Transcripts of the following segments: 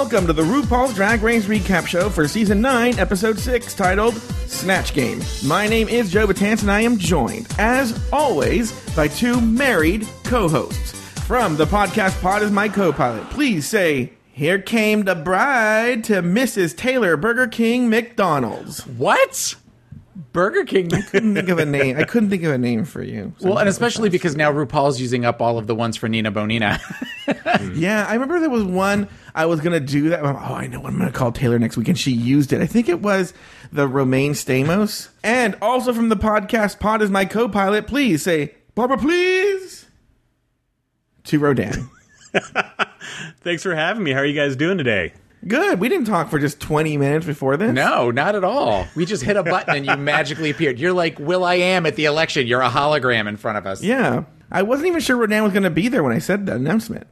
welcome to the RuPaul's Drag Race recap show for season 9, episode 6, titled Snatch Game. My name is Joe Batance, and I am joined, as always, by two married co hosts. From the podcast pod is my co pilot. Please say, Here came the bride to Mrs. Taylor Burger King McDonald's. What? Burger King. I couldn't think of a name. I couldn't think of a name for you. well, and especially because now RuPaul's using up all of the ones for Nina Bo'nina. Yeah, I remember there was one I was gonna do that. Oh, I know what I'm gonna call Taylor next week, and she used it. I think it was the Romaine Stamos, and also from the podcast Pod is my co-pilot. Please say Barbara, please, to Rodan. Thanks for having me. How are you guys doing today? Good. We didn't talk for just 20 minutes before this. no, not at all. We just hit a button and you magically appeared. You're like Will I Am at the election. You're a hologram in front of us. Yeah, I wasn't even sure Rodan was gonna be there when I said that announcement.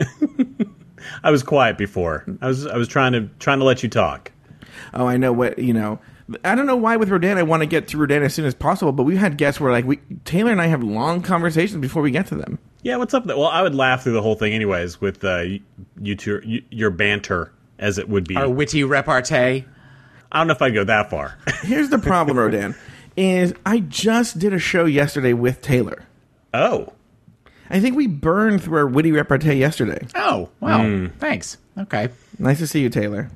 I was quiet before. I was I was trying to trying to let you talk. Oh, I know what you know. I don't know why with Rodan I want to get to Rodan as soon as possible, but we've had guests where like we Taylor and I have long conversations before we get to them. Yeah, what's up? Well, I would laugh through the whole thing anyways with uh, you, you two, your banter as it would be. Our witty repartee. I don't know if I'd go that far. Here's the problem, Rodan, is I just did a show yesterday with Taylor. oh, I think we burned through our witty repartee yesterday. Oh, wow. Hmm. Thanks. Okay. Nice to see you, Taylor.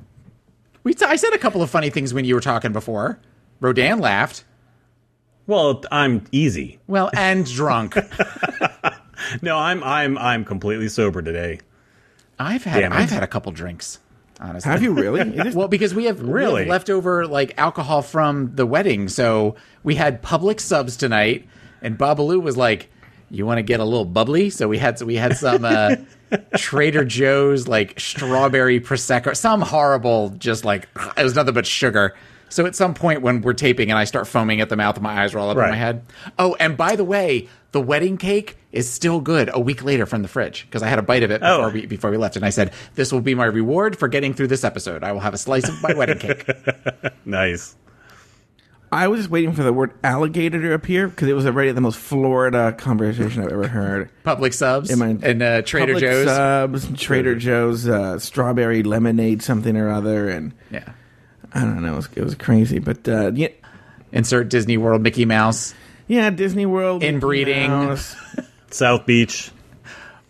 We t- I said a couple of funny things when you were talking before. Rodan laughed. well, I'm easy. Well, and drunk. No, I'm I'm I'm completely sober today. I've had Damn. I've had a couple drinks. Honestly. Have you really? Well, because we have we have Really? leftover like alcohol from the wedding, so we had Publix subs tonight, and Babalu was like, "You want to get a little bubbly?" So we had we had some uh, Trader Joe's like strawberry prosecco, some horrible, just like it was nothing but sugar. So at some point when we're taping and I start foaming at the mouth and my eyes roll up in my head. Oh, and by the way, the wedding cake is still good a week later from the fridge because I had a bite of it before, Oh. we, before we left, and I said, "This will be my reward for getting through this episode. I will have a slice of my wedding cake." Nice. I was just waiting for the word alligator to appear because it was already the most Florida conversation I've ever heard. Publix subs In my- and uh, Trader Publix Joe's. subs, Trader Joe's uh, strawberry lemonade, something or other, and yeah. I don't know. It was, it was crazy, but uh, yeah, Insert Disney World Mickey Mouse. yeah, Disney World, Inbreeding. Mickey Mouse, South Beach.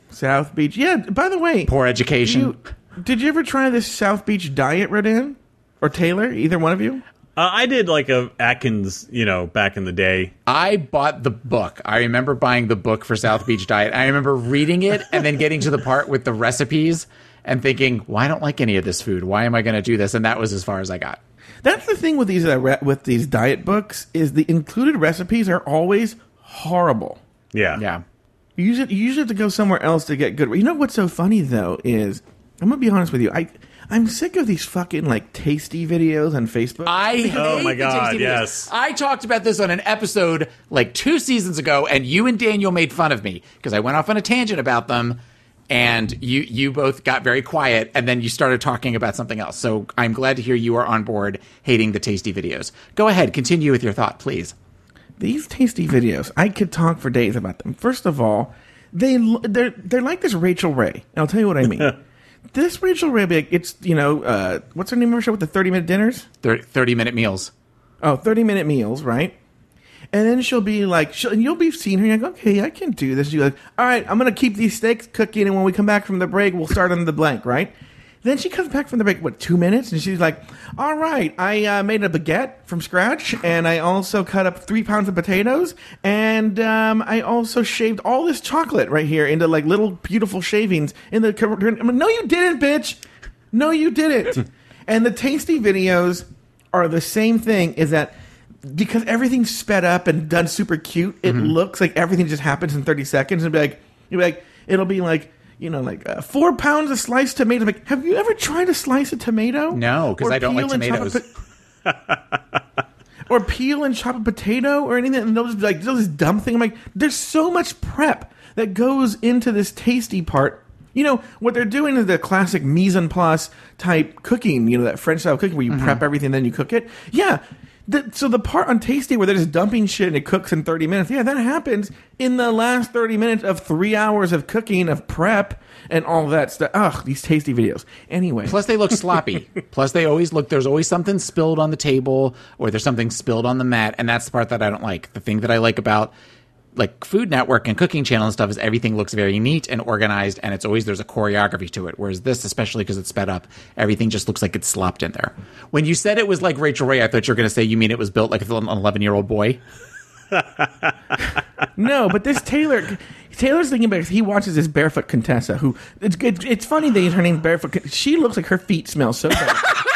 South Beach. Yeah. By the way, Poor education. you, did you ever try this South Beach diet, Rodan or Taylor? Either one of you? Uh, I did like a Atkins, you know, back in the day. I bought the book. I remember buying the book for South Beach Diet. I remember reading it and then getting to the part with the recipes and thinking, "Why I don't like any of this food? Why am I going to do this?" And that was as far as I got. That's the thing with these uh, with these diet books is the included recipes are always horrible. Yeah. Yeah. You usually, you usually have to go somewhere else to get good. You know what's so funny though is I'm gonna be honest with you. I I'm sick of these fucking like tasty videos on Facebook. I hate Oh my the God, tasty videos. yes. I talked about this on an episode like two seasons ago, and you and Daniel made fun of me because I went off on a tangent about them, and you you both got very quiet, and then you started talking about something else. So I'm glad to hear you are on board hating the tasty videos. Go ahead, continue with your thought, please. these tasty videos, I could talk for days about them. First of all, they they're they're like this Rachael Ray. And I'll tell you what I mean. this Rachael Ray, it's you know uh, what's her name of her show with the 30 minute dinners? Thir- Thirty minute meals. Oh, 30 minute meals, right? And then she'll be like, she'll, and you'll be seeing her, you're like, okay, I can do this. You're like, all right, I'm going to keep these steaks cooking, and when we come back from the break, we'll start on the blank, right? Then she comes back from the break, what, two minutes? And she's like, all right, I uh, made a baguette from scratch, and I also cut up three pounds of potatoes, and um, I also shaved all this chocolate right here into like little beautiful shavings in the. I'm like, no, you didn't, bitch. No, you didn't. and the tasty videos are the same thing. Is that because everything's sped up and done super cute? It looks like everything just happens in thirty seconds. And be like, you'll be like, it'll be like. You know, like uh, four pounds of sliced tomato. Like, have you ever tried to slice a tomato? No, because I don't like peel and chop a tomatoes. po- or peel and chop a potato or anything. And they'll just be like, they'll this dumb thing. I'm like, there's so much prep that goes into this tasty part. You know, what they're doing is the classic mise en place type cooking, you know, that French style cooking where you Mm-hmm. prep everything, then you cook it. Yeah. The, so the part on Tasty where they're just dumping shit and it cooks in 30 minutes, yeah, that happens in the last 30 minutes of three hours of cooking, of prep, and all that stuff. Ugh, these Tasty videos. Anyway. Plus, they look sloppy. Plus, they always look. There's always something spilled on the table, or there's something spilled on the mat, and that's the part that I don't like. The thing that I like about like Food Network and Cooking Channel and stuff is everything looks very neat and organized, and it's always there's a choreography to it. Whereas this, especially because it's sped up, everything just looks like it's slopped in there. When you said it was like Rachael Ray, I thought you were going to say you mean it was built like an 11 year old boy. no, but this Taylor, Taylor's thinking about he watches this barefoot Contessa who it's good. it's funny that her name's barefoot. She looks like her feet smell so bad.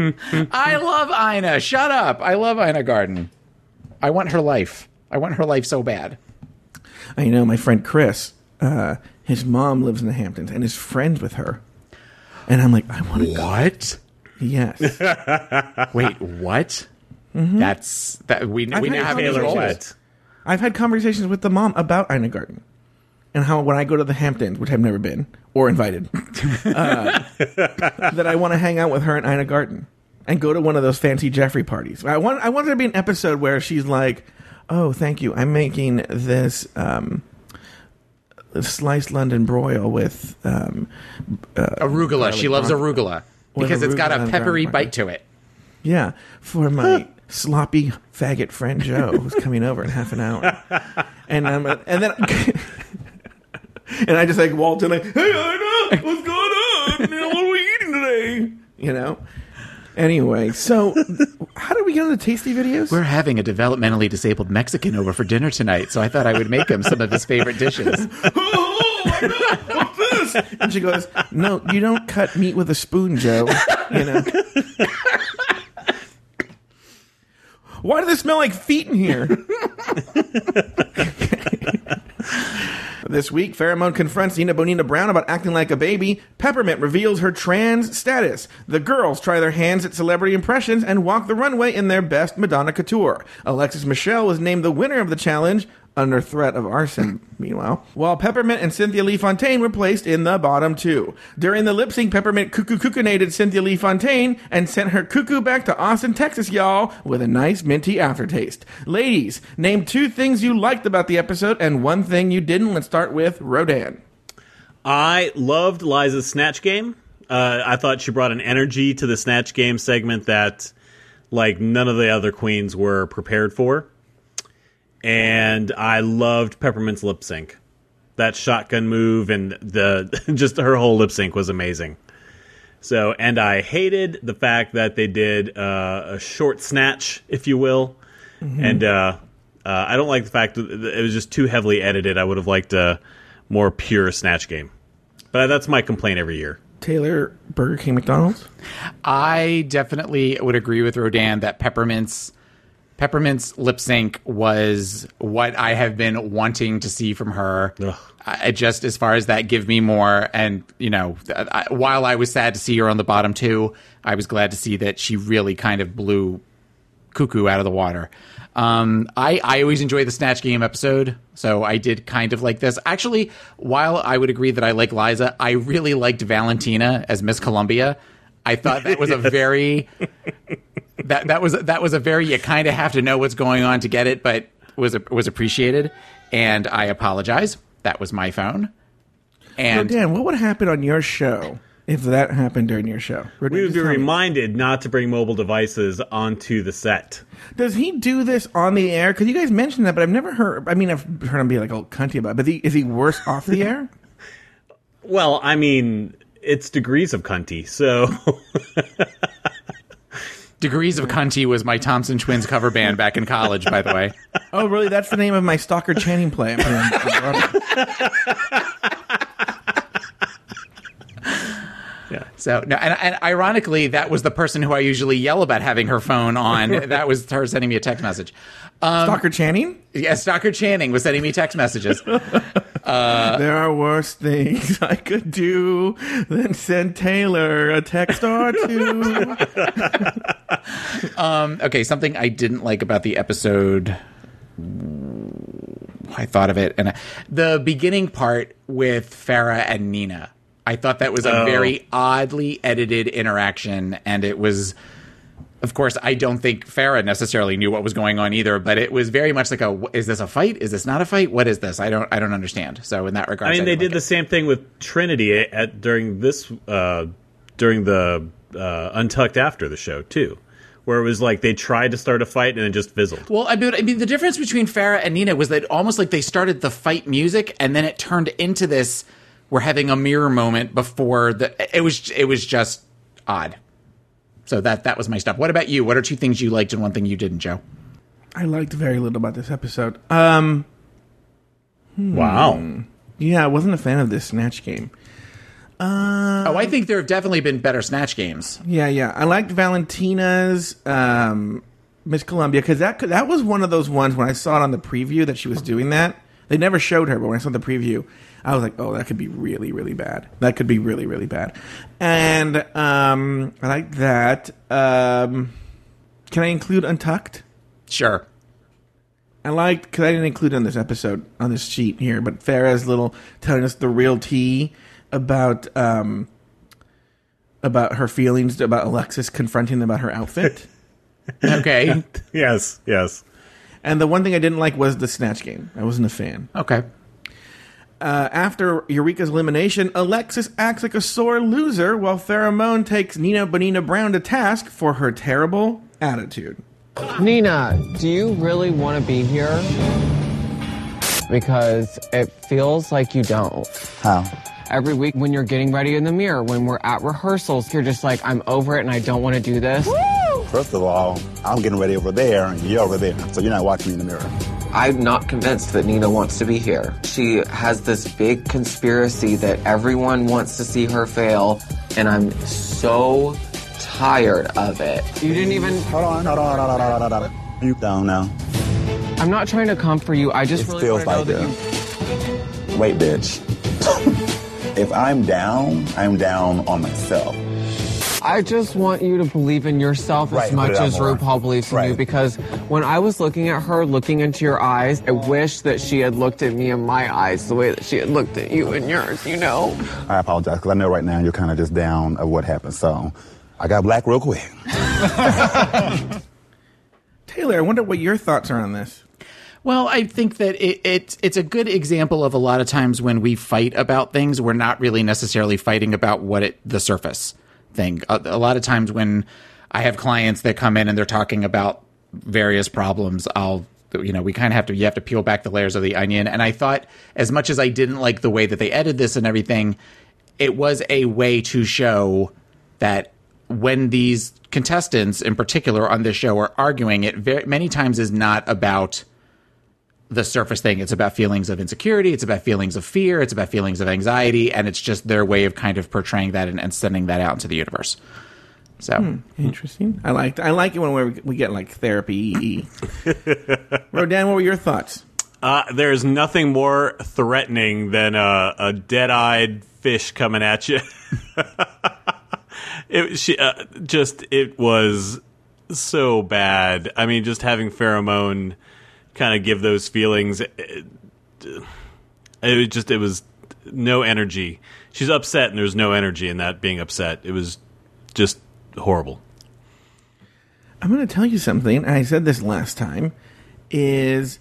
I love Ina. Shut up. I love Ina Garten. I want her life. I want her life so bad. I know my friend Chris. Uh, his mom lives in the Hamptons and is friends with her. And I'm like, I want to go. What? Yes. Wait, what? That's that we I've we now have Taylor. Swift. I've had conversations with the mom about Ina Garten and how when I go to the Hamptons, which I've never been or invited, uh, that I want to hang out with her and Ina Garten and go to one of those fancy Jeffrey parties. I want I want there to be an episode where she's like, "Oh, thank you. I'm making this." Um, sliced London broil with um, Arugula. She loves arugula because it's got a peppery bite to it. Yeah, for my sloppy faggot friend Joe, who's coming over in half an hour, and I'm and then and I just like walked in like, hey, I know what's going on. You know, what are we eating today? You know. Anyway, so how did we get on the tasty videos? We're having a developmentally disabled Mexican over for dinner tonight, so I thought I would make him some of his favorite dishes. oh, oh, oh I know, what's this? And she goes, "No, you don't cut meat with a spoon, Joe." You know. Why does it smell like feet in here? This week, Farrah Moan confronts Nina Bo'nina Brown about acting like a baby. Peppermint reveals her trans status. The girls try their hands at celebrity impressions and walk the runway in their best Madonna couture. Alexis Michelle was named the winner of the challenge under threat of arson, meanwhile, while Peppermint and Cynthia Lee Fontaine were placed in the bottom two. During the lip sync, Peppermint cuckoo cuckoonated Cynthia Lee Fontaine and sent her cuckoo back to Austin, Texas, y'all, with a nice minty aftertaste. Ladies, name two things you liked about the episode and one thing you didn't. Let's start with Rodan. I loved Liza's Snatch Game. Uh, I thought she brought an energy to the Snatch Game segment that, like, none of the other queens were prepared for. And I loved Peppermint's lip sync. That shotgun move and the just her whole lip sync was amazing. So, and I hated the fact that they did uh, a short snatch, if you will, and uh, uh, I don't like the fact that it was just too heavily edited. I would have liked a more pure snatch game, but that's my complaint every year. Taylor, Burger King, McDonald's. I definitely would agree with Rodan that Peppermint's Peppermint's lip sync was what I have been wanting to see from her. Ugh. I, just as far as that, give me more. And you know, I, while I was sad to see her on the bottom two, I was glad to see that she really kind of blew cuckoo out of the water. Um, I, I always enjoy the Snatch Game episode, so I did kind of like this. Actually, while I would agree that I like Liza, I really liked Valentina as Miss Colombia. I thought that was a very that that was that was a very you kind of have to know what's going on to get it, but was was appreciated. And I apologize. That was my phone. And Dan, what would happen on your show if that happened during your show? Rodan, We would be tell me. reminded not to bring mobile devices onto the set. Does he do this on the air? Because you guys mentioned that, but I've never heard. I mean, I've heard him be like all cunty about. it. But is he, is he worse off the air? Well, I mean, it's degrees of cunty, so Degrees of Cunty was my Thompson Twins cover band back in college, by the way. Oh, really? That's the name of my Stockard Channing play. I'm putting on- on Broadway. So, no, and, and ironically, that was the person who I usually yell about having her phone on. that was her sending me a text message. Um, Stockard Channing. Yeah, Stockard Channing was sending me text messages. Uh, there are worse things I could do than send Taylor a text or two. Um, okay, something I didn't like about the episode. I thought of it, and I, the beginning part with Farrah and Nina. I thought that was a Oh. very oddly edited interaction, and it was of course, I don't think Farrah necessarily knew what was going on either, but it was very much like a is this a fight? Is this not a fight? What is this? I don't I don't understand. So in that regard, I mean, they did like the it. same thing with Trinity at during this uh, during the uh, Untucked after the show too, where it was like they tried to start a fight and it just fizzled. Well, I mean, I mean, the difference between Farrah and Nina was that almost like they started the fight music, and then it turned into this. We're having a mirror moment before the. It was it was just odd. So that that was my stuff. What about you? What are two things you liked and one thing you didn't, Joe? I liked very little about this episode. Um, Wow. yeah, I wasn't a fan of this snatch game. oh, I think there have definitely been better snatch games. Yeah, yeah. I liked Valentina's um, Miss Colombia because that that was one of those ones when I saw it on the preview that she was doing that. They never showed her, but when I saw the preview, I was like, "Oh, that could be really, really bad. That could be really, really bad." And um, I like that. Um, can I include Untucked? Sure. I liked because I didn't include it on this episode on this sheet here, but Farrah's little telling us the real tea about um, about her feelings about Alexis confronting them about her outfit. Okay. Yes. Yes. and the one thing I didn't like was the snatch game. I wasn't a fan. okay. Uh, after Eureka's elimination, Alexis acts like a sore loser while Farrah Moan takes Nina Bo'nina Brown to task for her terrible attitude. Nina, do you really want to be here? Because it feels like you don't. How? Every week when you're getting ready in the mirror, when we're at rehearsals, you're just like, I'm over it and I don't want to do this. First of all, I'm getting ready over there and you're over there, so you're not watching me in the mirror. I'm not convinced that Nina wants to be here. She has this big conspiracy that everyone wants to see her fail, and I'm so tired of it. You didn't even. Hold on, hold on, hold on, hold on, hold on. You down now. I'm not trying to come for you. I just It really feels want know like that you. Wait, bitch. if I'm down, I'm down on myself. I just want you to believe in yourself Right, as much as. RuPaul believes in you because when I was looking at her, looking into your eyes, I wish that she had looked at me in my eyes the way that she had looked at you in yours, you know? I apologize because I know right now you're kind of just down of what happened. So I got black real quick. Taylor, I wonder what your thoughts are on this. Well, I think that it, it it's a good example of a lot of times when we fight about things, we're not really necessarily fighting about what it the surface thing. A, a lot of times when I have clients that come in and they're talking about various problems, I'll you know we kind of have to you have to peel back the layers of the onion. And I thought as much as I didn't like the way that they edited this and everything, it was a way to show that when these contestants in particular on this show are arguing, it very, many times is not about the surface thing. It's about feelings of insecurity. It's about feelings of fear. It's about feelings of anxiety. And it's just their way of kind of portraying that and, and sending that out into the universe. So, Interesting. I like I like it when we we get like therapy. Rodan, what were your thoughts? Uh, there's nothing more threatening than a, a dead-eyed fish coming at you. it she uh, just it was so bad. I mean, just having Farrah Moan kind of give those feelings. Eh, eh, it, it was just it was no energy. She's upset, and there's no energy in that being upset. It was just horrible. I'm going to tell you something. I said this last time. Is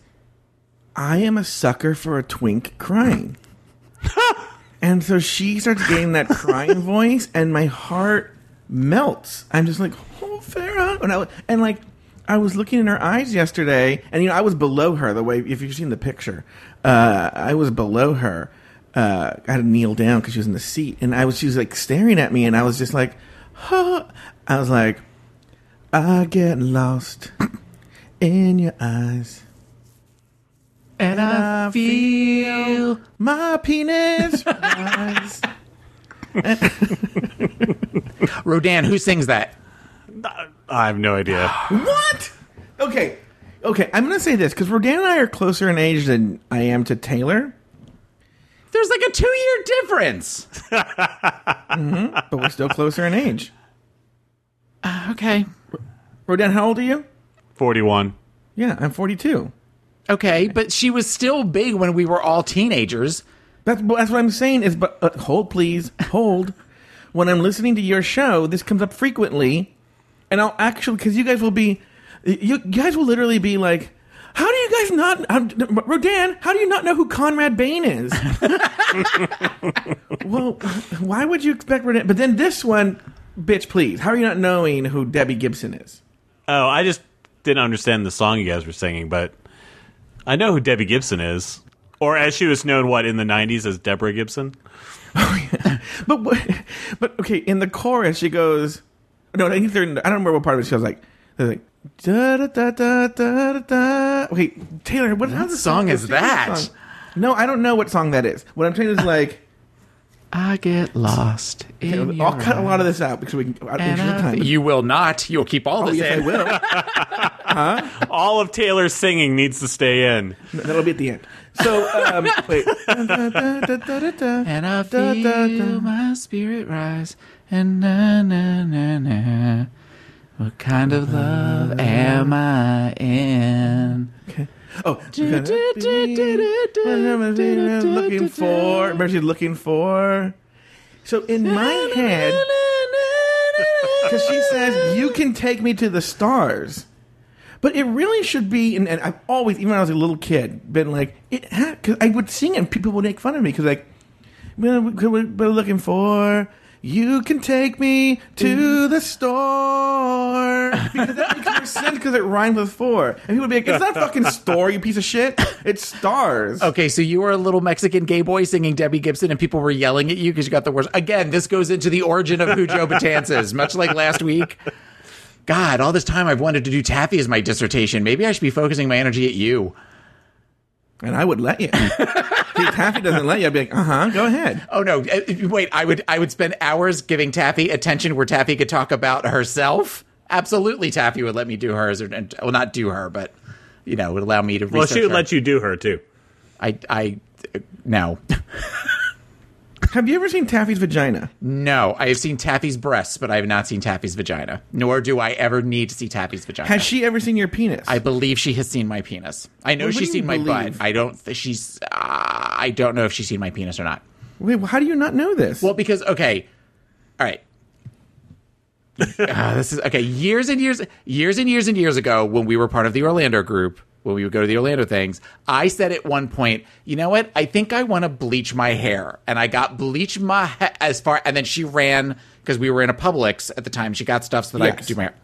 I am a sucker for a twink crying. and so she starts getting that crying voice, and my heart melts. I'm just like, oh, Farrah. And, I, and like, I was looking in her eyes yesterday, and you know, I was below her. The way, if you've seen the picture, uh, I was below her. Uh, I had to kneel down because she was in the seat, and I was she was like staring at me, and I was just like, huh. I was like, I get lost in your eyes. and I feel my penis rise. Rodan, who sings that? I have no idea. what? Okay. Okay, I'm going to say this because Rodan and I are closer in age than I am to Taylor, There's like a two year difference. but we're still closer in age. Okay. Rodan, how old are you? Forty-one. Yeah, I'm 42. Okay. But she was still big when we were all teenagers. That's, that's what I'm saying is, but uh, hold, please, hold. when I'm listening to your show, this comes up frequently. And I'll actually because you guys will be, you guys will literally be like. How do you guys not, um, Rodan? How do you not know who Conrad Bain is? well, why would you expect Rodan? But then this one, bitch, please. How are you not knowing who Debbie Gibson is? Oh, I just didn't understand the song you guys were singing, but I know who Debbie Gibson is, or as she was known, what in the '90s as Deborah Gibson. But but okay, in the chorus she goes, no, I think they're. in- I don't remember what part of it. She was like, they're like. Da, da, da, da, da, da, da. Wait, Taylor, what, how's the song is that? song. No, I don't know what song that is. What I'm saying is like, I get lost. In I'll cut a lot of this out because we can. out- And interest of I- time. you will not. You'll keep all oh this yes, in. I will. All of Taylor's singing needs to stay in. That'll be at the end. So um, wait. And I feel my spirit rise. And na na na na. What kind of love am I in? Okay. Oh, looking for. She's looking for. So in my head, because she says you can take me to the stars, but it really should be. And, and I've always, even when I was a little kid, been like it. Because I would sing it, and people would make fun of me because like, we're we're looking for. You can take me to mm-hmm. the store because that makes more sense because it rhymes with four, and people would be like, "It's not fucking store, you piece of shit. It's stars." Okay, so you were a little Mexican gay boy singing Debbie Gibson, and people were yelling at you because you got the worst. Again, this goes into the origin of who Joe Batanza is, much like last week. God, all this time I've wanted to do Taffy as my dissertation. Maybe I should be focusing my energy at you. and I would let you. if Taffy doesn't let you, I'd be like, "Uh huh, go ahead." Oh no! uh, Wait, I would I would spend hours giving Taffy attention where Taffy could talk about herself. Absolutely, Taffy would let me do hers, or well, not do her, but you know, would allow me to. Well, she would let you do her too. I I no Have you ever seen Taffy's vagina? no. I have seen Taffy's breasts, but I have not seen Taffy's vagina. Nor do I ever need to see Taffy's vagina. Has she ever seen your penis? I believe she has seen my penis. I know what she's do you seen my believe? butt. I don't. Th- she's. Uh, I don't know if she's seen my penis or not. Wait, how do you not know this? Well, because okay, all right. Ah, this is okay. Years and years, years and years and years ago, when we were part of the Orlando group, when we would go to the Orlando things, I said at one point, you know what? I think I want to bleach my hair, and I got bleach my ha- as far, and then she ran because we were in a Publix at the time. She got stuff so that I could do my hair.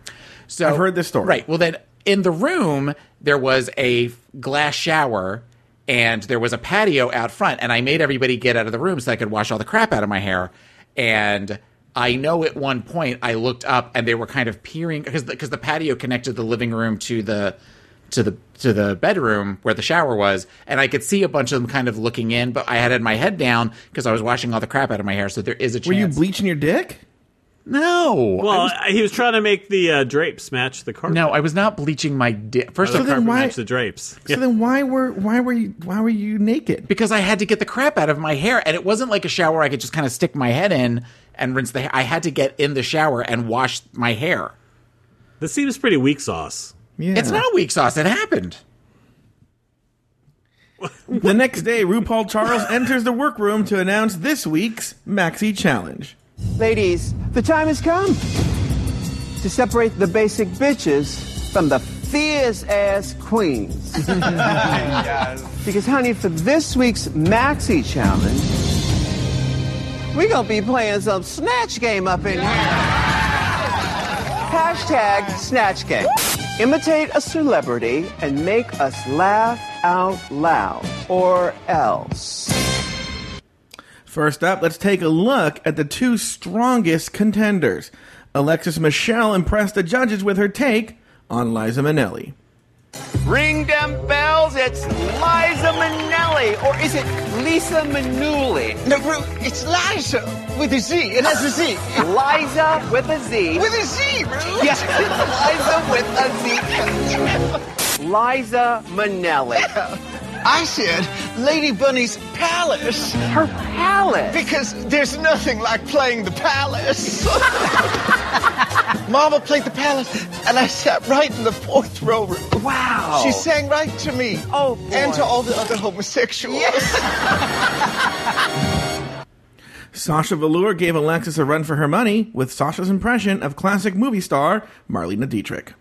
So I've heard this story. Right. Well, then in the room there was a glass shower. And there was a patio out front, and I made everybody get out of the room so I could wash all the crap out of my hair. And I know at one point I looked up and they were kind of peering because because the, patio connected the living room to the to the to the bedroom where the shower was, and I could see a bunch of them kind of looking in. But I had had my head down because I was washing all the crap out of my hair, so there is a chance. Were you bleaching your dick? no, Well, was, he was trying to make the uh, drapes match the carpet. no, I was not bleaching my dick. First the of all, carpet why- match the drapes. So then why were why were you why were you naked? because I had to get the crap out of my hair, and it wasn't like a shower I could just kind of stick my head in and rinse the hair. I had to get in the shower and wash my hair. This seems pretty weak sauce. Yeah. It's not weak sauce. It happened. The next day, RuPaul Charles enters the workroom to announce this week's Maxi Challenge. Ladies, the time has come to separate the basic bitches from the fierce ass queens. Because, honey, for this week's Maxi Challenge, we're gonna be playing some Snatch Game up in here. Hashtag Snatch Game. Imitate a celebrity and make us laugh out loud, or else. First up, let's take a look at the two strongest contenders. Alexis Michelle impressed the judges with her take on Liza Minnelli. Ring them bells, it's Liza Minnelli, or is it Lisa Minnelli? No, bro, it's Liza with a Z. It has a Z. Liza with a Z. With a Z, bro. Yes, Liza with a Z. Liza Minnelli. I said Lady Bunny's palace Her palace. because there's nothing like playing the palace. Mama played the palace, and I sat right in the fourth row. Wow. She sang right to me. Oh, boy. And to all the other homosexuals. Yes. Sasha Velour gave Alexis a run for her money with Sasha's impression of classic movie star Marlene Dietrich.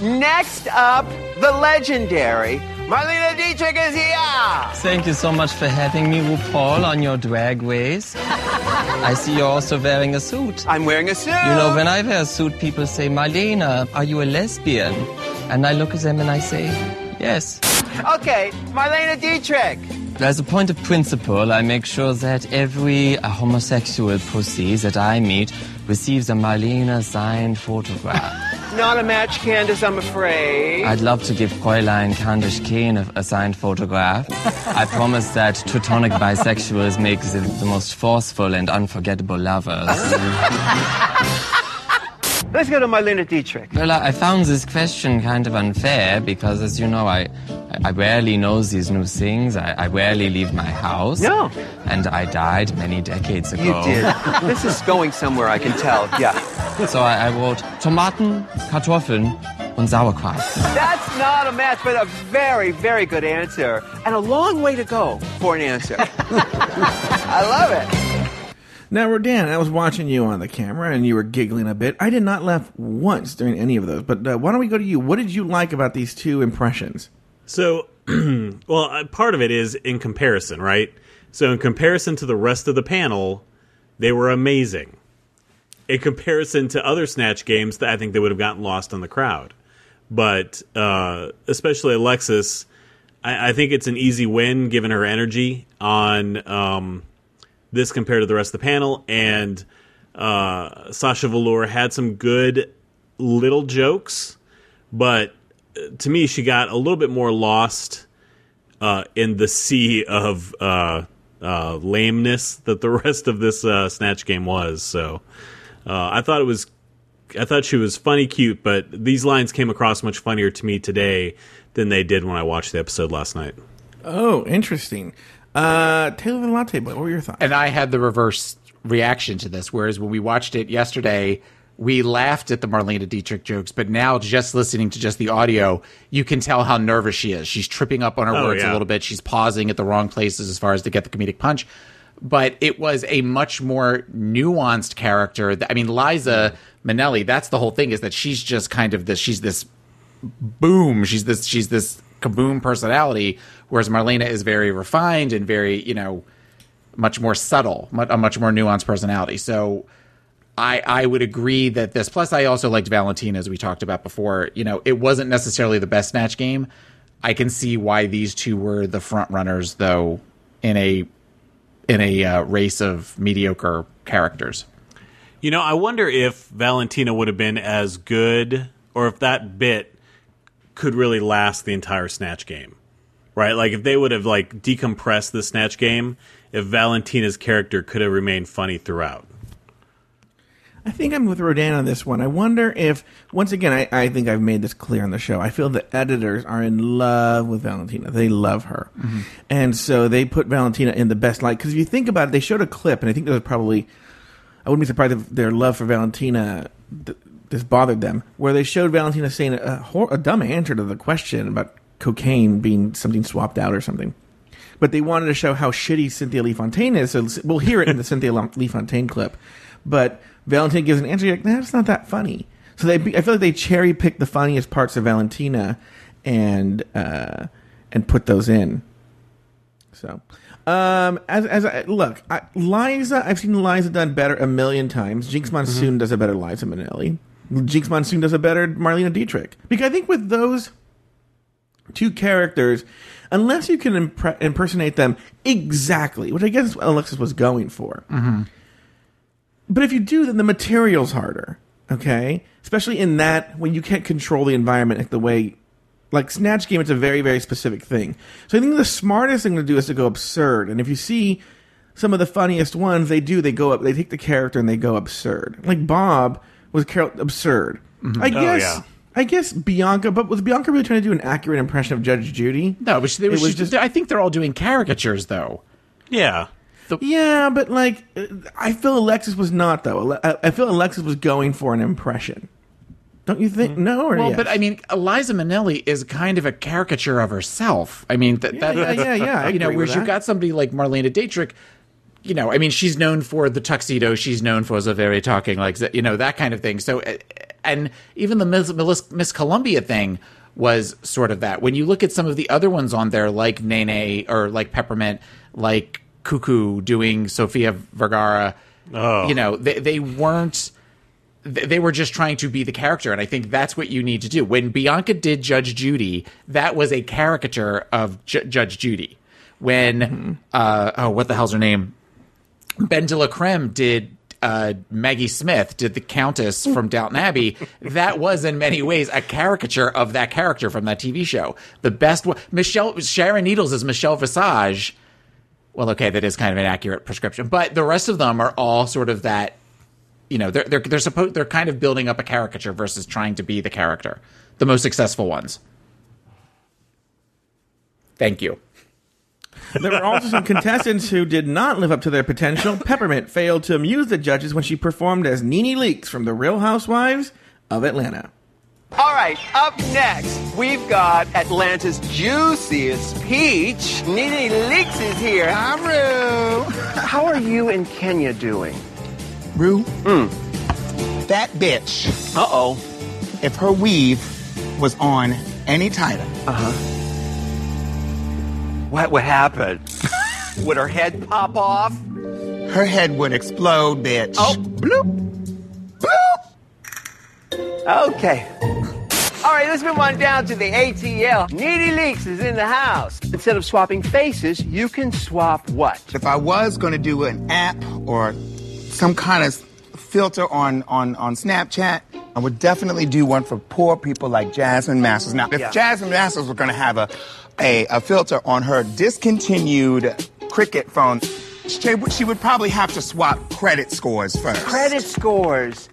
Next up, the legendary Marlene Dietrich is here. Thank you so much for having me, RuPaul, on your drag race. I see you're also wearing a suit. I'm wearing a suit. You know, when I wear a suit, people say, Marlene, are you a lesbian? And I look at them and I say, yes. Okay, Marlene Dietrich. As a point of principle, I make sure that every uh, homosexual pussy that I meet receives a Marlene signed photograph. Not a match, Candis, I'm afraid. I'd love to give Fräulein Candis Cayne a, a signed photograph. I promise that Teutonic bisexuals make the, the most forceful and unforgettable lovers. Let's go to Marlene Dietrich. Well, I I found this question kind of unfair because, as you know, I, I rarely know these new things. I, I rarely leave my house. No. And I died many decades ago. You did. this is going somewhere, I can tell. Yeah. So I, I wrote Tomaten, Kartoffeln und Sauerkraut. That's not a match, but a very, very good answer. And a long way to go for an answer. I love it. Now, Rodan, I was watching you on the camera and you were giggling a bit. I did not laugh once during any of those. But uh, why don't we go to you? What did you like about these two impressions? So, well, uh, part of it is in comparison, right? So, in comparison to the rest of the panel, they were amazing. In comparison to other Snatch games, I think they would have gotten lost on the crowd. But uh, especially Alexis, I, I think it's an easy win given her energy on um, this compared to the rest of the panel. And uh, Sasha Velour had some good little jokes, but to me, she got a little bit more lost uh, in the sea of uh, uh, lameness that the rest of this uh, snatch game was. So uh, I thought it was, I thought she was funny, cute, but these lines came across much funnier to me today than they did when I watched the episode last night. Oh, interesting. Uh, Taylor the Latte Boy, what were your thoughts? And I had the reverse reaction to this, whereas when we watched it yesterday, we laughed at the Marlene Dietrich jokes, but now just listening to just the audio, you can tell how nervous she is. She's tripping up on her Oh, words yeah. a little bit. She's pausing at the wrong places as far as to get the comedic punch. But it was a much more nuanced character. I mean, Liza Minnelli, that's the whole thing, is that she's just kind of this, she's this boom. She's this she's this kaboom personality, whereas Marlene is very refined and very you know much more subtle, a much more nuanced personality. So I I would agree that this. Plus, I also liked Valentina as we talked about before. You know, it wasn't necessarily the best snatch game. I can see why these two were the front runners, though, in a in a uh, race of mediocre characters. You know, I wonder if Valentina would have been as good, or if that bit could really last the entire Snatch game, right? Like if they would have like decompressed the Snatch game, if Valentina's character could have remained funny throughout. I think I'm with Rodan on this one. I wonder if, once again, I, I think I've made this clear on the show. I feel the editors are in love with Valentina. They love her. Mm-hmm. And so they put Valentina in the best light. Because if you think about it, they showed a clip, and I think there was probably, I wouldn't be surprised if their love for Valentina th- this bothered them, where they showed Valentina saying a, hor- a dumb answer to the question about cocaine being something swapped out or something. But they wanted to show how shitty Cynthia Lee Fontaine is. So we'll hear it in the Cynthia Lee Fontaine clip. But Valentina gives an answer. You're like, nah, that's not that funny. So they, I feel like they cherry pick the funniest parts of Valentina and uh, and put those in. So, um, as as I, look, I, Liza, I've seen Liza done better a million times. Jinkx Monsoon does a better Liza Minnelli. Jinkx Monsoon does a better Marlene Dietrich. Because I think with those two characters, unless you can impre- impersonate them exactly, which I guess what Alexis was going for. Mm-hmm. But if you do, then the material's harder. Okay, especially in that when you can't control the environment like the way, like Snatch Game, it's a very very specific thing. So I think the smartest thing to do is to go absurd. And if you see some of the funniest ones, they do they go up, they take the character and they go absurd. Like Bob was Carol absurd. I Oh, guess. yeah. I guess Bianca, but was Bianca really trying to do an accurate impression of Judge Judy? No, but they It was was just, just- I think they're all doing caricatures though. Yeah. Yeah, but like, uh, I feel Alexis was not though. I I feel Alexis was going for an impression. Don't you think? No, or Well, yes? but I mean, Eliza Minnelli is kind of a caricature of herself. I mean, that, that yeah, yeah, yeah, I you know, agree with whereas you've got somebody like Marlene Dietrich you know, I mean, she's known for the tuxedo. She's known for the very talking, like you know, that kind of thing. So, uh, and even the Miss, Miss, Miss Colombia thing was sort of that. When you look at some of the other ones on there, like Nene or like Peppermint, like Cuckoo doing Sofia Vergara, Oh. you know, they they weren't. They were just trying to be the character, and I think that's what you need to do. When Bianca did Judge Judy, that was a caricature of Ju- Judge Judy. When uh, oh, what the hell's her name? Ben de la Creme did uh, Maggie Smith, did the Countess from Downton Abbey. That was in many ways a caricature of that character from that TV show. The best one, Michelle Sharon Needles is Michelle Visage. Well, okay, that is kind of an accurate prescription, but the rest of them are all sort of that. You know, they're they're they're supposed they're kind of building up a caricature versus trying to be the character. The most successful ones. Thank you. There were also some contestants who did not live up to their potential. Peppermint failed to amuse the judges when she performed as Nene Leakes from The Real Housewives of Atlanta. All right, up next, we've got Atlanta's juiciest peach. Nene Leakes is here. Hi, Rue. How are you and Kenya doing? Rue, Mm. that bitch, Uh oh. if her weave was on any tighter, What would happen? would her head pop off? her head would explode, bitch. Oh, bloop. Bloop. Okay. All right, let's move on down to the ATL. Needy Leaks is in the house. Instead of swapping faces, you can swap what? If I was going to do an app or some kind of filter on, on, on Snapchat, I would definitely do one for poor people like Jasmine Masters. Now, if Yeah. Jasmine Masters were going to have a, a, a filter on her discontinued Cricket phone, she, would- she would probably have to swap credit scores first. Credit scores.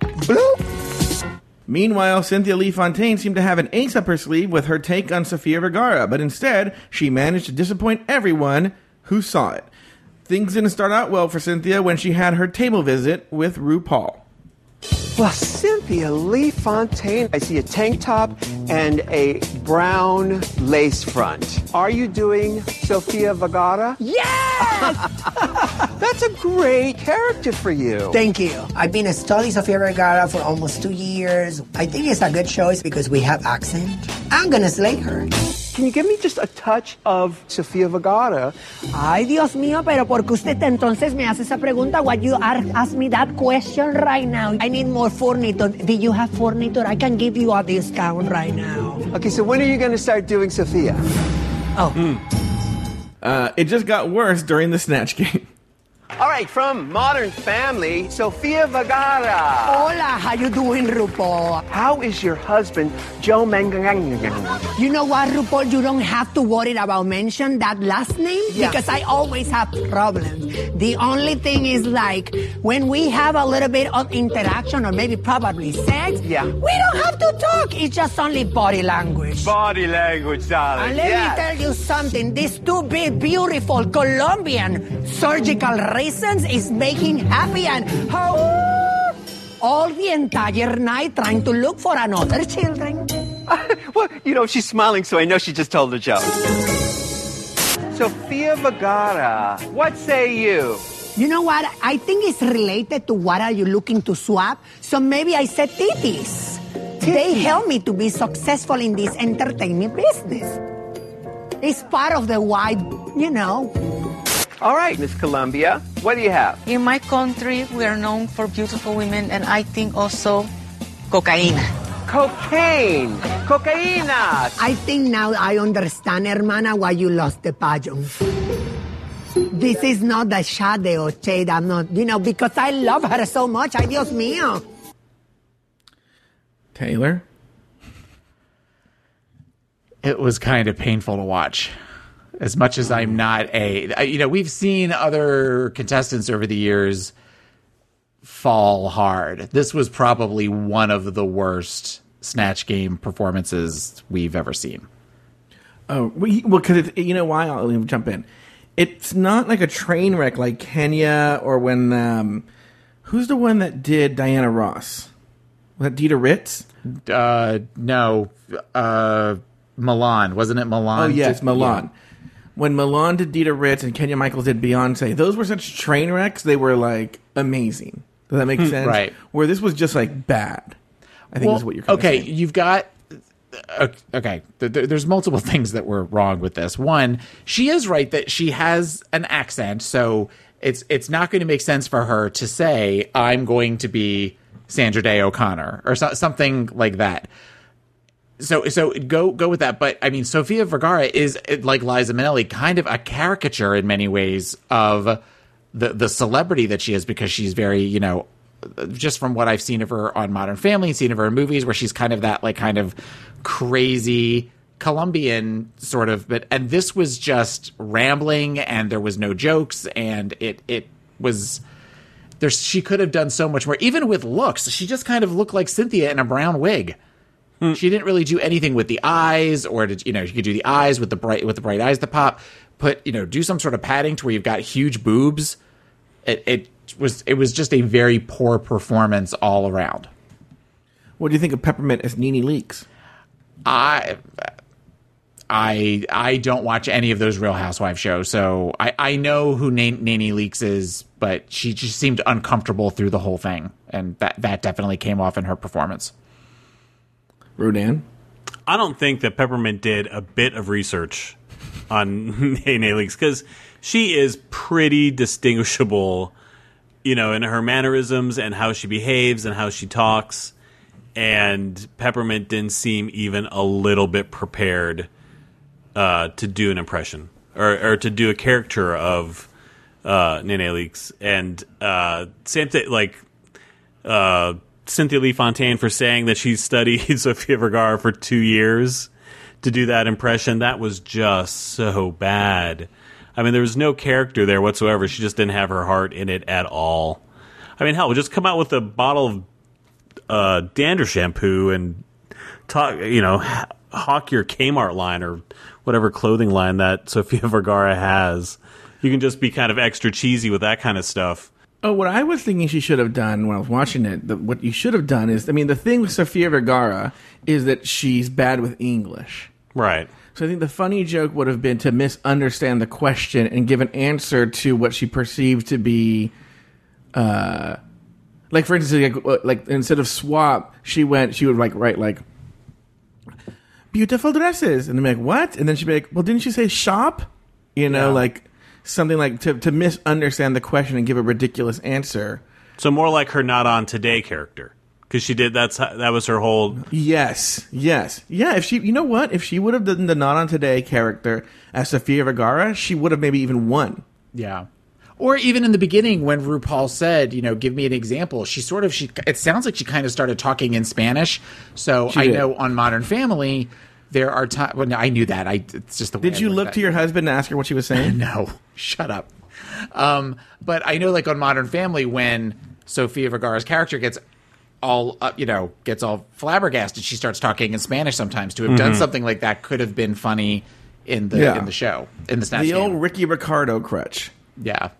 Bloop. Meanwhile, Cynthia Lee Fontaine seemed to have an ace up her sleeve with her take on Sofia Vergara, but instead, she managed to disappoint everyone who saw it. Things didn't start out well for Cynthia when she had her table visit with RuPaul. Well, Cynthia Lee Fontaine, I see a tank top and a brown lace front. Are you doing Sofia Vergara? Yes! That's a great character for you. Thank you. I've been studying Sofia Vergara for almost two years. I think it's a good choice because we have accent. I'm gonna slay her. Can you give me just a touch of Sofia Vergara? Ay, Dios mío, pero ¿por qué usted entonces me hace esa pregunta? Why you are, ask me that question right now? I need more furniture. Do you have furniture? I can give you a discount right now. Okay, so when are you going to start doing Sofia? Uh, it just got worse during the Snatch Game. All right, from Modern Family, Sofia Vergara. Hola, how you doing, RuPaul? How is your husband, Joe Mangang? You know what, RuPaul? You don't have to worry about mention that last name Yeah. because I always have problems. The only thing is like when we have a little bit of interaction or maybe probably sex. Yeah. We don't have to talk. It's just only body language. Body language, darling. And let yes. me tell you something. This stupid, beautiful Colombian surgical reasons is making happy and how all the entire night trying to look for another children. well, you know, she's smiling, so I know she just told a joke. Sofia Vergara, what say you? You know what? I think it's related to what are you looking to swap. So maybe I said titties. They help me to be successful in this entertainment business. It's part of the wide, you know. All right, Miss Colombia, what do you have? In my country, we are known for beautiful women, and I think also cocaine. Cocaine, cocaina. I think now I understand, hermana, why you lost the pageant. This is not the Shade or Shade. I'm not, you know, because I love her so much. Ay, Dios mío. Taylor? it was kind of painful to watch. As much as I'm not a, you know, we've seen other contestants over the years fall hard. This was probably one of the worst Snatch Game performances we've ever seen. Oh, well, because you know why? I'll jump in. It's not like a train wreck like Kenya or when um, who's the one that did Diana Ross? Was that Dita Ritz? Uh, no, uh, Milan wasn't it Milan? Oh yes, Did- Milan. When Milan did Dita Ritz and Kenya Michaels did Beyonce, those were such train wrecks. They were like amazing. Does that make sense? Right. Where this was just like bad. I think Well, is what you're. Okay. You've got uh, okay. th- th- There's multiple things that were wrong with this. One, she is right that she has an accent, so it's it's not going to make sense for her to say I'm going to be Sandra Day O'Connor or so, something like that. So so go go with that. But I mean, Sofia Vergara is like Liza Minnelli, kind of a caricature in many ways of the the celebrity that she is because she's very you know just from what I've seen of her on Modern Family, seen of her in movies where she's kind of that like kind of crazy Colombian sort of but and this was just rambling and there was no jokes and it it was there's she could have done so much more even with looks she just kind of looked like Cynthia in a brown wig Mm. she didn't really do anything with the eyes or did you know you could do the eyes with the bright with the bright eyes that pop put you know do some sort of padding to where you've got huge boobs it, it was it was just a very poor performance all around what do you think of Peppermint as Nene Leakes? I I I don't watch any of those Real Housewives shows, so I I know who Nan- Nanny Leaks is, but she just seemed uncomfortable through the whole thing, and that that definitely came off in her performance. Rodan? I don't think that Peppermint did a bit of research on Nene Leakes because she is pretty distinguishable, you know, in her mannerisms and how she behaves and how she talks. And Peppermint didn't seem even a little bit prepared uh, to do an impression or, or to do a character of uh, Nene Leakes. And uh, same thing, like uh, Cynthia Lee Fontaine for saying that she studied Sofia Vergara for two years to do that impression. That was just so bad. I mean, there was no character there whatsoever. She just didn't have her heart in it at all. I mean, hell, just come out with a bottle of uh, dander shampoo and talk, you know, hawk your Kmart line or whatever clothing line that Sofia Vergara has. You can just be kind of extra cheesy with that kind of stuff. Oh, what I was thinking she should have done when I was watching it, the, what you should have done is, I mean, the thing with Sofia Vergara is that she's bad with English. Right. So I think the funny joke would have been to misunderstand the question and give an answer to what she perceived to be, uh, like for instance, like, like instead of swap, she went, she would like write like beautiful dresses, and then be like what? And then she'd be like, well, didn't you say shop? You know, Yeah. like something like to to misunderstand the question and give a ridiculous answer. So more like her not on today character because she did that's that was her whole Yes, yes, yeah. If she, you know what, if she would have done the not on today character as Sofia Vergara, she would have maybe even won. Yeah. Or even in the beginning when RuPaul said, you know, give me an example, she sort of she it sounds like she kind of started talking in Spanish. So She I did. know on Modern Family there are times well, no, I knew that. I it's just the way Did I you look at to your husband and ask her what she was saying? no, shut up. Um, but I know, like on Modern Family, when Sofia Vergara's character gets all, uh, you know, gets all flabbergasted, she starts talking in Spanish sometimes. To have done Mhm. something like that could have been funny in the Yeah. in the show in the Snatch the Game. old Ricky Ricardo crutch. Yeah.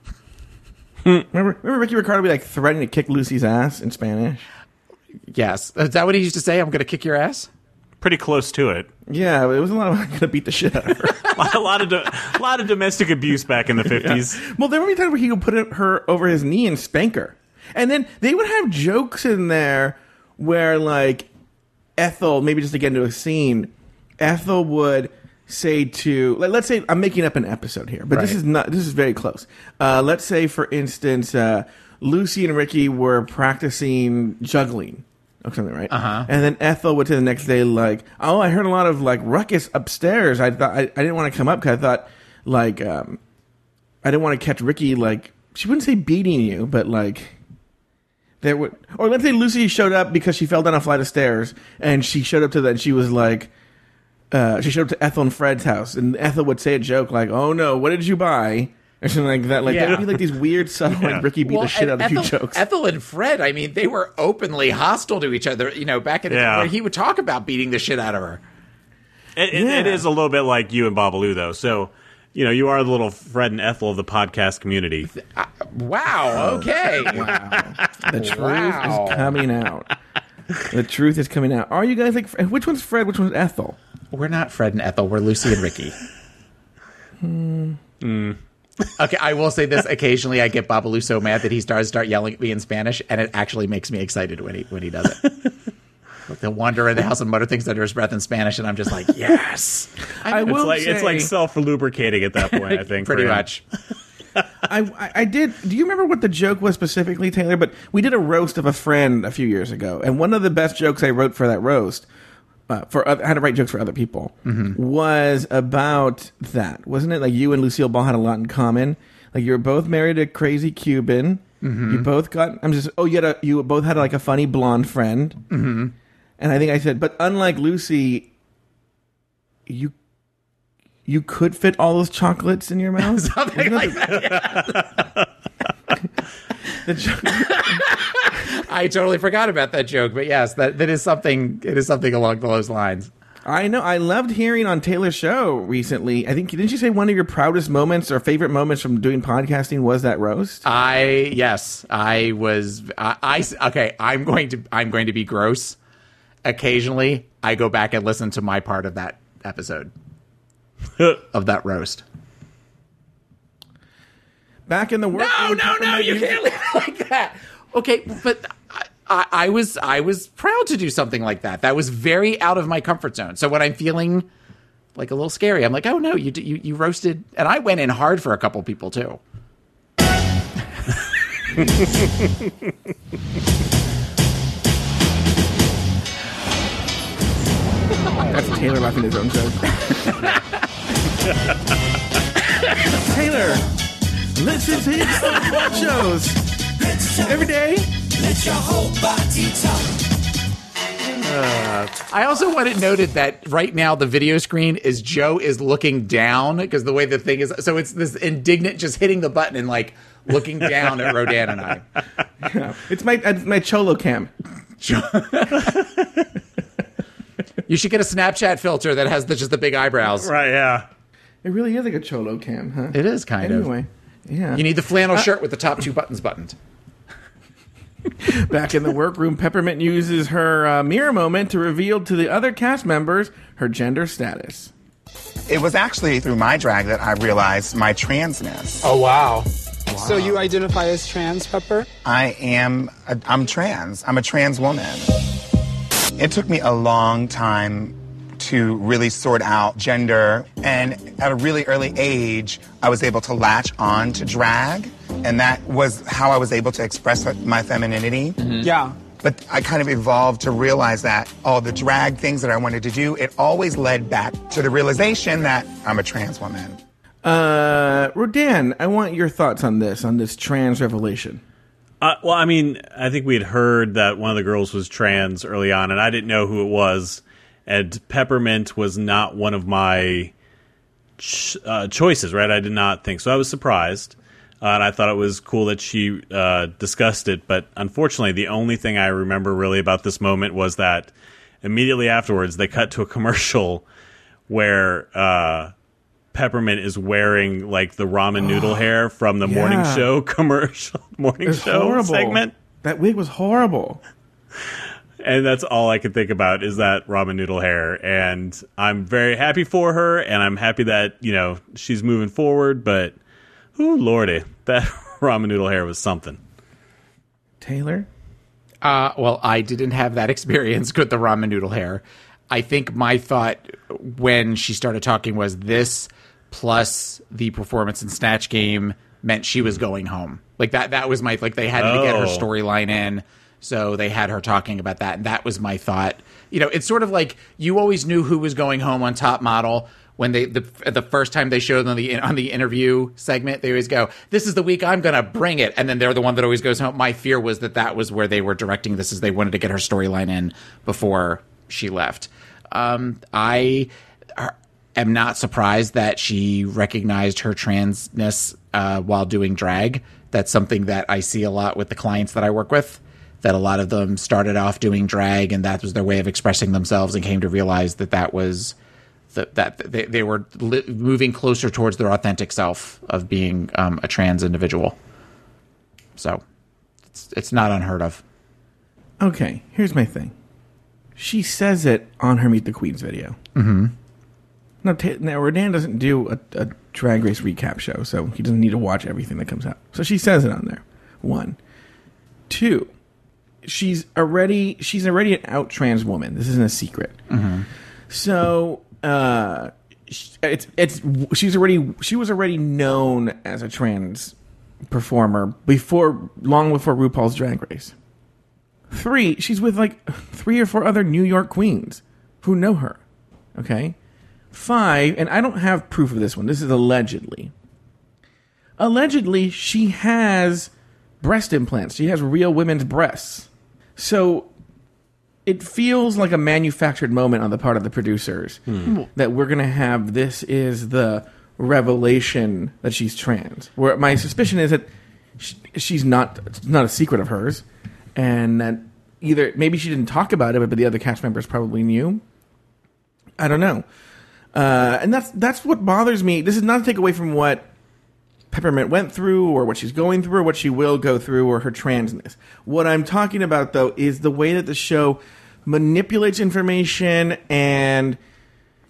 remember, remember Ricky Ricardo be like threatening to kick Lucy's ass in Spanish? Yes. Is that what he used to say? I'm going to kick your ass? pretty close to it. Yeah, it was a lot of gonna beat the shit out of her. a lot of do- a lot of domestic abuse back in the fifties. Well, there would be times where he would put her over his knee and spank her, and then they would have jokes in there where like Ethel, maybe just to get into a scene, Ethel would say to like, let's say I'm making up an episode here, but this is not this is very close. Uh, let's say, for instance, uh, Lucy and Ricky were practicing juggling. Or something, right? Uh-huh. And then Ethel would say the next day, like, "Oh, I heard a lot of like ruckus upstairs. I thought I, I didn't want to come up because I thought like um, I didn't want to catch Ricky like she wouldn't say beating you, but like there would or let's say Lucy showed up because she fell down a flight of stairs and she showed up to that and she was like uh, she showed up to Ethel and Fred's house and Ethel would say a joke like, "Oh no, what did you buy?" Or something like that. Like Yeah. there'd be like these weird subtle like Ricky beat Well, the shit out of Ethel, you jokes. Ethel and Fred, I mean, they were openly hostile to each other. You know, back in the Yeah. where he would talk about beating the shit out of her. It, it, it is a little bit like you and Babalu, though. So, you know, you are the little Fred and Ethel of the podcast community. Uh, wow. Uh, okay. The truth Wow. is coming out. The truth is coming out. Are you guys like which one's Fred? Which one's Ethel? We're not Fred and Ethel. We're Lucy and Ricky. Hmm. Hmm. Okay, I will say this. Occasionally, I get Babalu so mad that he starts start yelling at me in Spanish, and it actually makes me excited when he when he does it. Like, He'll wander in the house and mutter things under his breath in Spanish, and I'm just like, yes, I It's will like say, it's like self lubricating at that point. I think pretty for much. I, I I did. Do you remember what the joke was specifically, Taylor? But we did a roast of a friend a few years ago, and one of the best jokes I wrote for that roast, uh, for oth- I had to write jokes for other people, was about that, wasn't it? Like you and Lucille Ball had a lot in common. Like you were both married to a crazy Cuban. You both got. I'm just. Oh, you had a. You both had like a funny blonde friend. Mm-hmm. And I think I said, but unlike Lucy, you. You could fit all those chocolates in your mouth. Something like that. The joke- I totally forgot about that joke, but yes, that, that is something. It is something along those lines. I know. I loved hearing on Taylor's show recently. I think didn't you say one of your proudest moments or favorite moments from doing podcasting was that roast? I yes, I was. I, I okay. I'm going to. I'm going to be gross. Occasionally, I go back and listen to my part of that episode of that roast. Back in the work. No, no, no! You can't leave it like that. Okay, but I, I, I was I was proud to do something like that. That was very out of my comfort zone. So when I'm feeling like a little scary, I'm like, oh no, you you you roasted, and I went in hard for a couple people too. That's Taylor laughing at his own joke. Taylor, listen to his own shows every day. Let your whole body talk. I also want it noted that right now the video screen is Joe is looking down because the way the thing is, so it's this indignant just hitting the button and like looking down at Rodan and I. It's my uh, my cholo cam. You should get a Snapchat filter that has the, just the big eyebrows. Right? Yeah. It really is like a cholo cam, huh? It is kind of. Anyway, yeah. You need the flannel shirt with the top two buttons buttoned. Back in the workroom, Peppermint uses her uh, mirror moment to reveal to the other cast members her gender status. It was actually through my drag that I realized my transness. Oh, wow. So you identify as trans, Pepper? I am, a, I'm trans. I'm a trans woman. It took me a long time to really sort out gender, and at a really early age, I was able to latch on to drag, and that was how I was able to express my femininity. Yeah. But I kind of evolved to realize that all the drag things that I wanted to do, it always led back to the realization that I'm a trans woman. Uh, Rodan, I want your thoughts on this, on this trans revelation. Uh, well, I mean, I think we had heard that one of the girls was trans early on, and I didn't know who it was. And Peppermint was not one of my ch- uh, choices, right? I did not think so. I was surprised, uh, and I thought it was cool that she uh, discussed it. But unfortunately, the only thing I remember really about this moment was that immediately afterwards they cut to a commercial where uh, Peppermint is wearing like the ramen noodle hair from the morning show commercial, morning show horrible. segment. That wig was horrible. And that's all I could think about is that ramen noodle hair. And I'm very happy for her, and I'm happy that you know she's moving forward. But, ooh, lordy, that ramen noodle hair was something. Taylor? Uh, well, I didn't have that experience with the ramen noodle hair. I think my thought when she started talking was this plus the performance in Snatch Game meant she was going home. Like that that was my like they had to get her Oh. storyline in. So they had her talking about that and that was my thought. You know, it's sort of like you always knew who was going home on Top Model when they the the first time they showed them the on the interview segment, they always go, "This is the week I'm going to bring it," and then they're the one that always goes home. My fear was that that was where they were directing this, is they wanted to get her storyline in before she left. Um, I am not surprised that she recognized her transness uh, while doing drag. That's something that I see a lot with the clients that I work with. That a lot of them started off doing drag, and that was their way of expressing themselves, and came to realize that that was that that they, they were li- moving closer towards their authentic self of being um, a trans individual. So it's it's not unheard of. Okay, here's my thing. She says it on her Meet the Queens video. Mm-hmm. Now, Ta- now Rodan doesn't do a, a Drag Race recap show, so he doesn't need to watch everything that comes out. So she says it on there. One, two. She's already she's already an out trans woman. This isn't a secret. So uh, it's it's she's already she was already known as a trans performer before long before RuPaul's Drag Race. Three, she's with like three or four other New York queens who know her. Okay. Five, and I don't have proof of this one. This is allegedly. Allegedly, she has breast implants. She has real women's breasts. So it feels like a manufactured moment on the part of the producers Hmm. that we're going to have this is the revelation that she's trans. Where my suspicion is that sh- she's not it's not a secret of hers and that either maybe she didn't talk about it but the other cast members probably knew. I don't know. Uh, and that's that's what bothers me. This is not to take away from what Peppermint went through, or what she's going through, or what she will go through, or her transness. What I'm talking about, though, is the way that the show manipulates information and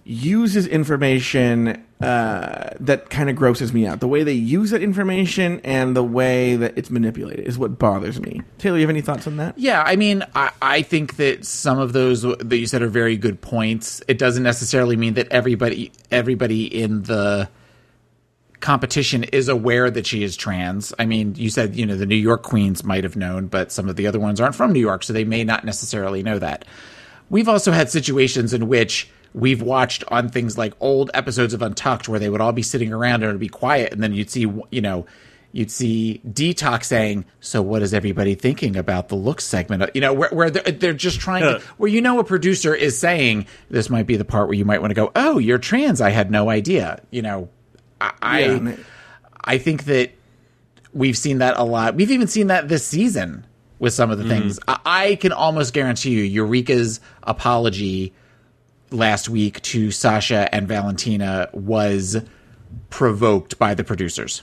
uses information uh, that kind of grosses me out. The way they use that information and the way that it's manipulated is what bothers me. Taylor, you have any thoughts on that? Yeah, I mean, I, I think that some of those that you said are very good points. It doesn't necessarily mean that everybody everybody in the competition is aware that she is trans. I mean, you said, you know, the New York queens might have known, but some of the other ones aren't from New York, so they may not necessarily know that. We've also had situations in which we've watched on things like old episodes of Untucked where they would all be sitting around and it would be quiet, and then you'd see, you know, you'd see Detox saying, "So what is everybody thinking about the looks segment?" You know, where, where they're, they're just trying to, where you know a producer is saying, "This might be the part where you might want to go, oh, you're trans. I had no idea." You know, I, Yeah, I, man. I think that we've seen that a lot. We've even seen that this season with some of the things. I, I can almost guarantee you, Eureka's apology last week to Sasha and Valentina was provoked by the producers.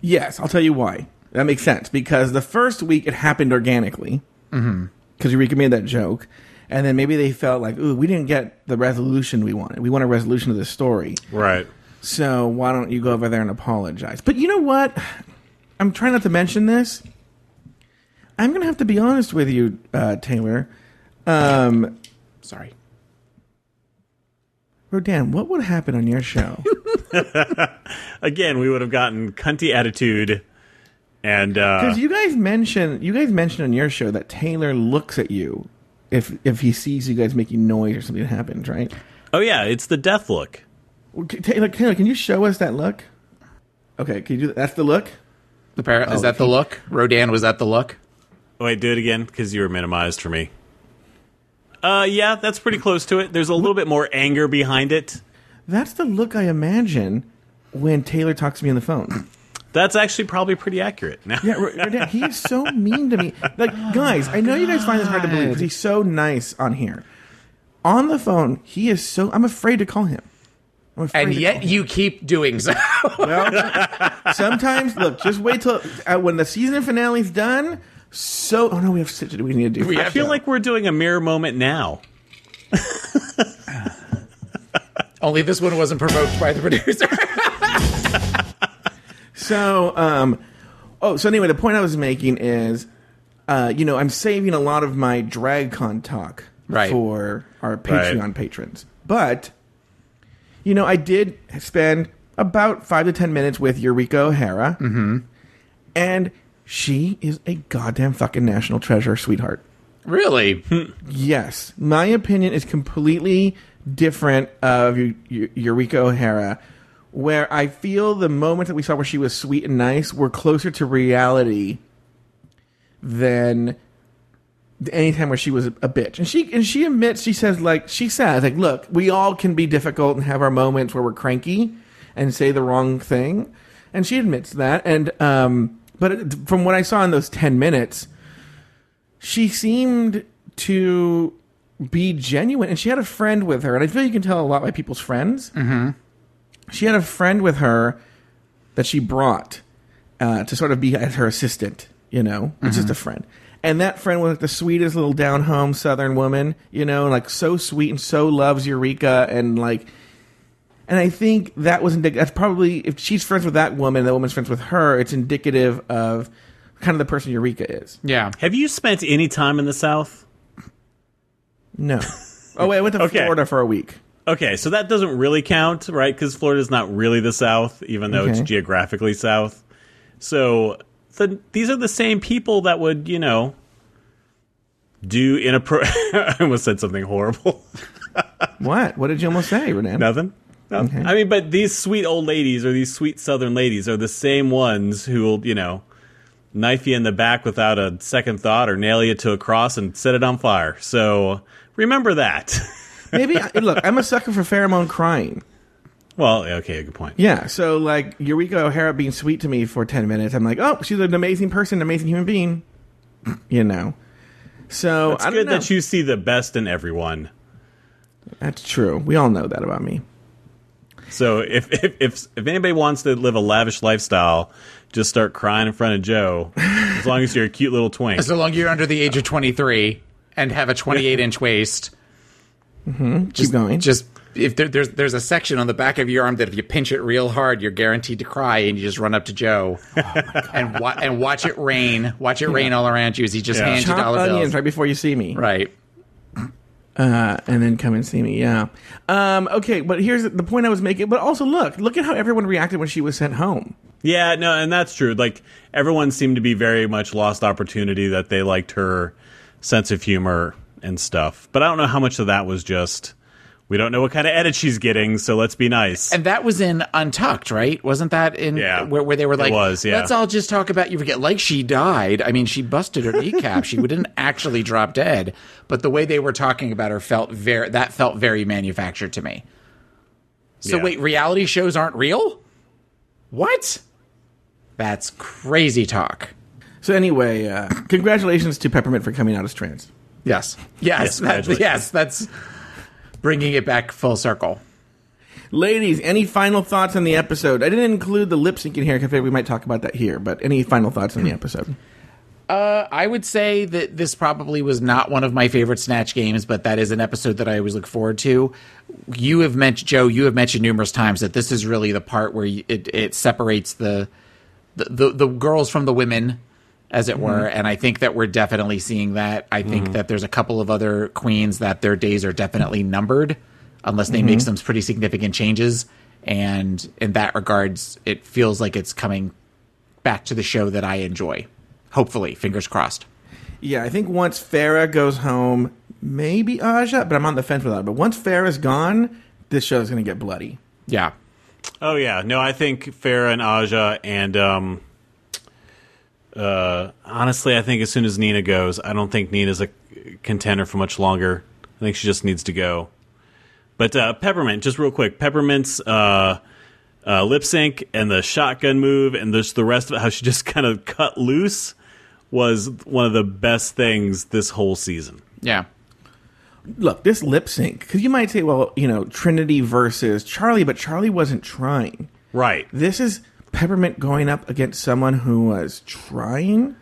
Yes, I'll tell you why. That makes sense because the first week it happened organically Mm-hmm. because Eureka made that joke, and then maybe they felt like, "Ooh, we didn't get the resolution we wanted. We want a resolution of this story." Right. So why don't you go over there and apologize? But you know what? I'm trying not to mention this. I'm going to have to be honest with you, uh, Taylor. Um, Sorry. Rodan, what would happen on your show? Again, we would have gotten cunty attitude and uh, Because you guys mentioned you guys mentioned on your show that Taylor looks at you if if he sees you guys making noise or something happens, right? oh yeah, it's the death look. Well, c- Taylor, Taylor, can you show us that look? Okay, can you do that? That's the look. The par- Oh, is that the look? Rodan, was that the look? Wait, do it again because you were minimized for me. Uh, yeah, that's pretty close to it. There's a little bit more anger behind it. That's the look I imagine when Taylor talks to me on the phone. That's actually probably pretty accurate. Yeah, Rodan, he is so mean to me. Like, guys, I know you guys find this hard to believe because he's so nice on here. On the phone, he is so. I'm afraid to call him. I'm afraid And yet you keep doing so. well, Sometimes, look, just wait till uh, when the season finale's done. So, oh no, we have shit to do. We need to do. I feel like we're doing a mirror moment now. Only this one wasn't provoked by the producer. So, um, oh, so anyway, the point I was making is, uh, you know, I'm saving a lot of my DragCon talk Right. for our Patreon patrons, but you know, I did spend about five to ten minutes with Eureka O'Hara, mm-hmm. and she is a goddamn fucking national treasure, sweetheart. Really? Yes, my opinion is completely different of Eu- Eu- Eureka O'Hara, where I feel the moments that we saw where she was sweet and nice were closer to reality than any time where she was a bitch. And she and she admits, she says like she says like, look, we all can be difficult and have our moments where we're cranky and say the wrong thing, and she admits that. And um, but it- from what I saw in those ten minutes she seemed to be genuine and she had a friend with her and i feel you can tell a lot by people's friends Mm-hmm. she had a friend with her that she brought uh, to sort of be as her assistant you know it's just Mhm. a friend and that friend was like the sweetest little down home southern woman you know like so sweet and so loves eureka and like And I think that was indic- that's probably if she's friends with that woman, and that woman's friends with her, it's indicative of kind of the person Eureka is. Yeah. Have you spent any time in the South? No. Oh wait, I went to Okay. Florida for a week. Okay, so that doesn't really count, right? Because Florida's not really the South, even though it's geographically South. So, so these are the same people that would, you know, do inappro. I almost said something horrible. What? What did you almost say, Renan? Nothing. Okay. I mean, but these sweet old ladies or these sweet Southern ladies are the same ones who will, you know, knife you in the back without a second thought or nail you to a cross and set it on fire. So remember that. Maybe I- look, I'm a sucker for Farrah Moan crying. Well, okay, good point. Yeah, so like Eureka O'Hara being sweet to me for ten minutes, I'm like, oh, she's an amazing person, an amazing human being. You know. So It's good know. that you see the best in everyone. That's true. We all know that about me. So if if if, if anybody wants to live a lavish lifestyle, just start crying in front of Joe. as long as you're a cute little twink. So long you're under the age of 23 and have a 28 inch waist. Mm-hmm. Just, Keep going. Just if there, there's there's a section on the back of your arm that if you pinch it real hard, you're guaranteed to cry, and you just run up to Joe and wa- and watch it rain, watch it rain all around you as he just Yeah. hands you Chop dollar onions bills. right before you see me. Right. Uh, and then come and see me. Yeah. Um, okay, but here's the point I was making. But also, look, look at how everyone reacted when she was sent home. Yeah, no, and that's true. Like everyone seemed to be very much lost opportunity that they liked her sense of humor and stuff. But I don't know how much of that was just we don't know what kind of edit she's getting, so let's be nice. And that was in Untucked, right? Wasn't that in Yeah. where, where they were It like, was, yeah. let's all just talk about you forget like she died. I mean, she busted her kneecap. she didn't actually drop dead, but the way they were talking about her felt very that felt very manufactured to me. So Yeah. wait, reality shows aren't real? What? That's crazy talk. So anyway, uh, congratulations to Peppermint for coming out as trans. Yes. Yes. Yes, that's, congratulations. yes. That's bringing it back full circle. Ladies, any final thoughts on the episode? I didn't include the lip syncing here because we might talk about that here. But any final thoughts on the episode? Uh, I would say that this probably was not one of my favorite Snatch games, but that is an episode that I always look forward to. You have mentioned Joe. You have mentioned numerous times that this is really the part where it it separates the the the, the girls from the women, as it were. Mm-hmm. And I think that we're definitely seeing that. I think Mhm. that there's a couple of other queens that their days are definitely numbered, unless they make Mhm. some pretty significant changes. And in that regards, it feels like it's coming back to the show that I enjoy. Hopefully, fingers crossed. Yeah, I think once Farrah goes home, maybe Aja, but I'm on the fence with that. But once Farrah's gone, this show's going to get bloody. Yeah. Oh yeah, no, I think Farrah and Aja and um, uh, honestly, I think as soon as Nina goes, I don't think Nina's a contender for much longer. I think she just needs to go. But uh, Peppermint, just real quick, Peppermint's uh, uh, lip sync and the shotgun move and just the rest of it, how she just kind of cut loose, was one of the best things this whole season. Yeah. Look, this lip sync, because you might say, well, you know, Trinity versus Charlie, but Charlie wasn't trying. Right. This is Peppermint going up against someone who was trying,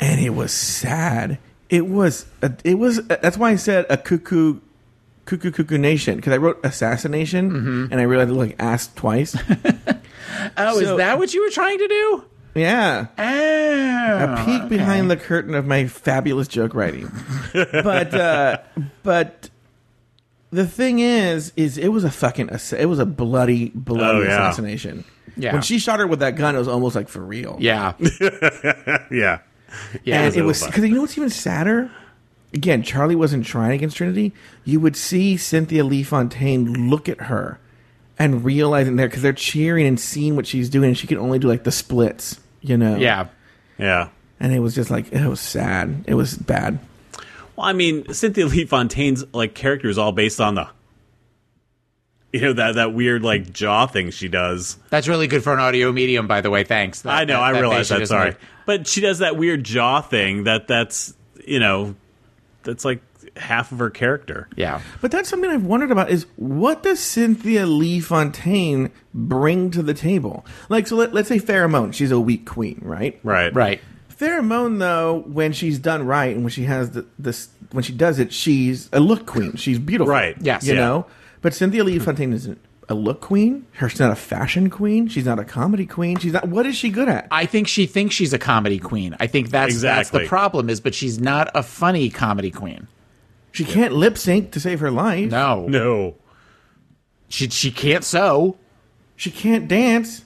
and it was sad. It was, a, it was. That's why I said a cuckoo, cuckoo, cuckoo nation because I wrote assassination, and I realized like asked twice. Oh, So- is that what you were trying to do? yeah, Oh, a peek behind the curtain of my fabulous joke writing. but uh, but the thing is, is it was a fucking it was a bloody bloody Oh, yeah. assassination. Yeah. When she shot her with that gun, it was almost like for real. Yeah. yeah. Yeah, and it it was was because you know what's even sadder. Again, Charlie wasn't trying against Trinity. You would see Cynthia Lee Fontaine look at her and realizing there because they're cheering and seeing what she's doing, and she can only do like the splits, you know. Yeah. Yeah. And it was just like it was sad. It was bad. Well, I mean, Cynthia Lee Fontaine's like character is all based on the, you know, that that weird like jaw thing she does. That's really good for an audio medium, by the way. Thanks. That- I know, that- I that realize that. Sorry, made. but she does that weird jaw thing. That that's you know, that's like half of her character. Yeah. But that's something I've wondered about is what does Cynthia Lee Fontaine bring to the table? Like, so let, let's say Farrah Moan, she's a weak queen, right? Right. Right. Farrah Moan, though, when she's done right and when she has the, this, when she does it, she's a look queen. She's beautiful. Right. Yes. You Yeah. know? But Cynthia Lee hmm. Fontaine isn't a look queen. She's not a fashion queen. She's not a comedy queen. She's not. What is she good at? I think she thinks she's a comedy queen. I think that's that's the problem is, but she's not a funny comedy queen. She can't lip sync to save her life. No, no. She she can't sew. She can't dance.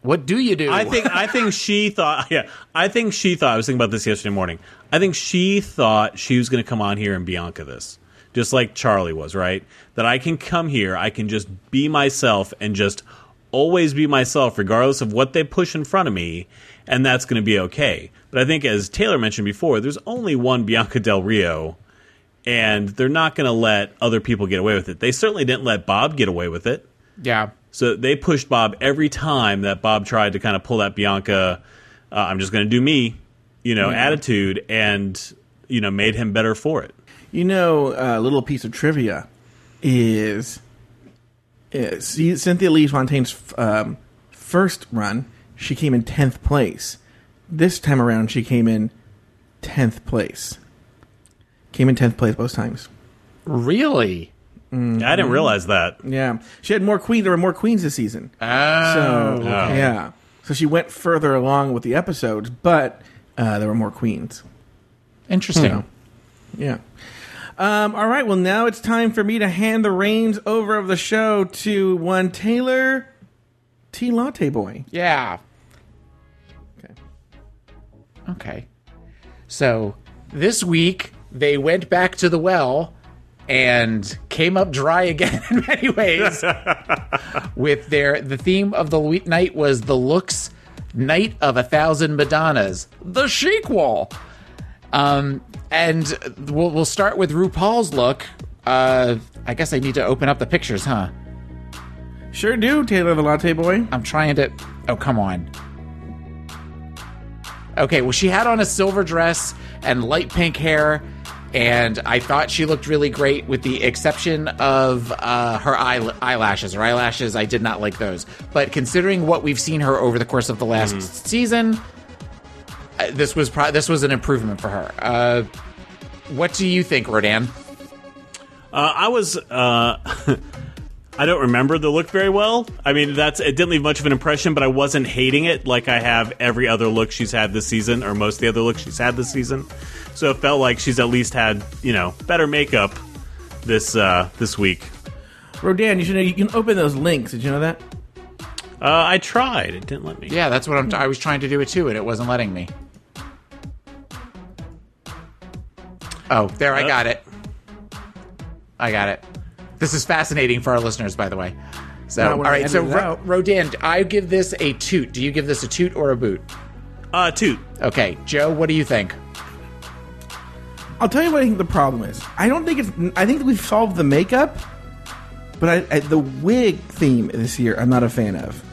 What do you do? I think I think she thought yeah, I think she thought I was thinking about this yesterday morning. I think she thought she was going to come on here and Bianca this. Just like Charlie was, right? That I can come here, I can just be myself and just always be myself regardless of what they push in front of me and that's going to be okay. But I think as Taylor mentioned before, there's only one Bianca Del Rio and they're not going to let other people get away with it. They certainly didn't let Bob get away with it. Yeah. So they pushed Bob every time that Bob tried to kind of pull that Bianca, uh, I'm just going to do me, you know, Yeah. attitude, and you know, made him better for it. You know, a little piece of trivia is, is Cynthia Lee Fontaine's um, first run. She came in tenth place. This time around, she came in tenth place. Came in tenth place both times. Really? I didn't realize that. Yeah, she had more queens. There were more queens this season. Oh. so Oh. yeah, so she went further along with the episodes, but uh, there were more queens. Interesting. You know. Yeah. Um, all right. Well, now it's time for me to hand the reins over of the show to one Taylor T. Latte Boy. Yeah. Okay. Okay. So this week they went back to the well and came up dry again in many ways. with their the theme of the night was the looks night of a thousand Madonnas, the chic wall. Um, and we'll we'll start with RuPaul's look. Uh, I guess I need to open up the pictures, huh? Sure do, Taylor the Latte Boy. I'm trying to. Oh, come on. Okay, well, she had on a silver dress and light pink hair, and I thought she looked really great, with the exception of uh, her eye- eyelashes. Her eyelashes, I did not like those. But considering what we've seen her over the course of the last season, uh, this was pro- this was an improvement for her. Uh, what do you think, Rodan? Uh, I was. Uh, I don't remember the look very well. I mean, that's it didn't leave much of an impression, but I wasn't hating it like I have every other look she's had this season, or most of the other looks she's had this season. So it felt like she's at least had you know better makeup this uh, this week. Rodan, you should know you can open those links. Did you know that? Uh, I tried. It didn't let me. Yeah, that's what I'm. I was trying to do it too, and it wasn't letting me. Oh, there, I got it. I got it. This is fascinating for our listeners, by the way. So, Now all when I right. So, edit it Ro- Rodan, I give this a toot. Do you give this a toot or a boot? Uh, toot. Okay, Joe, what do you think? I'll tell you what I think the problem is. I don't think it's. I think we've solved the makeup, but I, I, the wig theme this year, I'm not a fan of.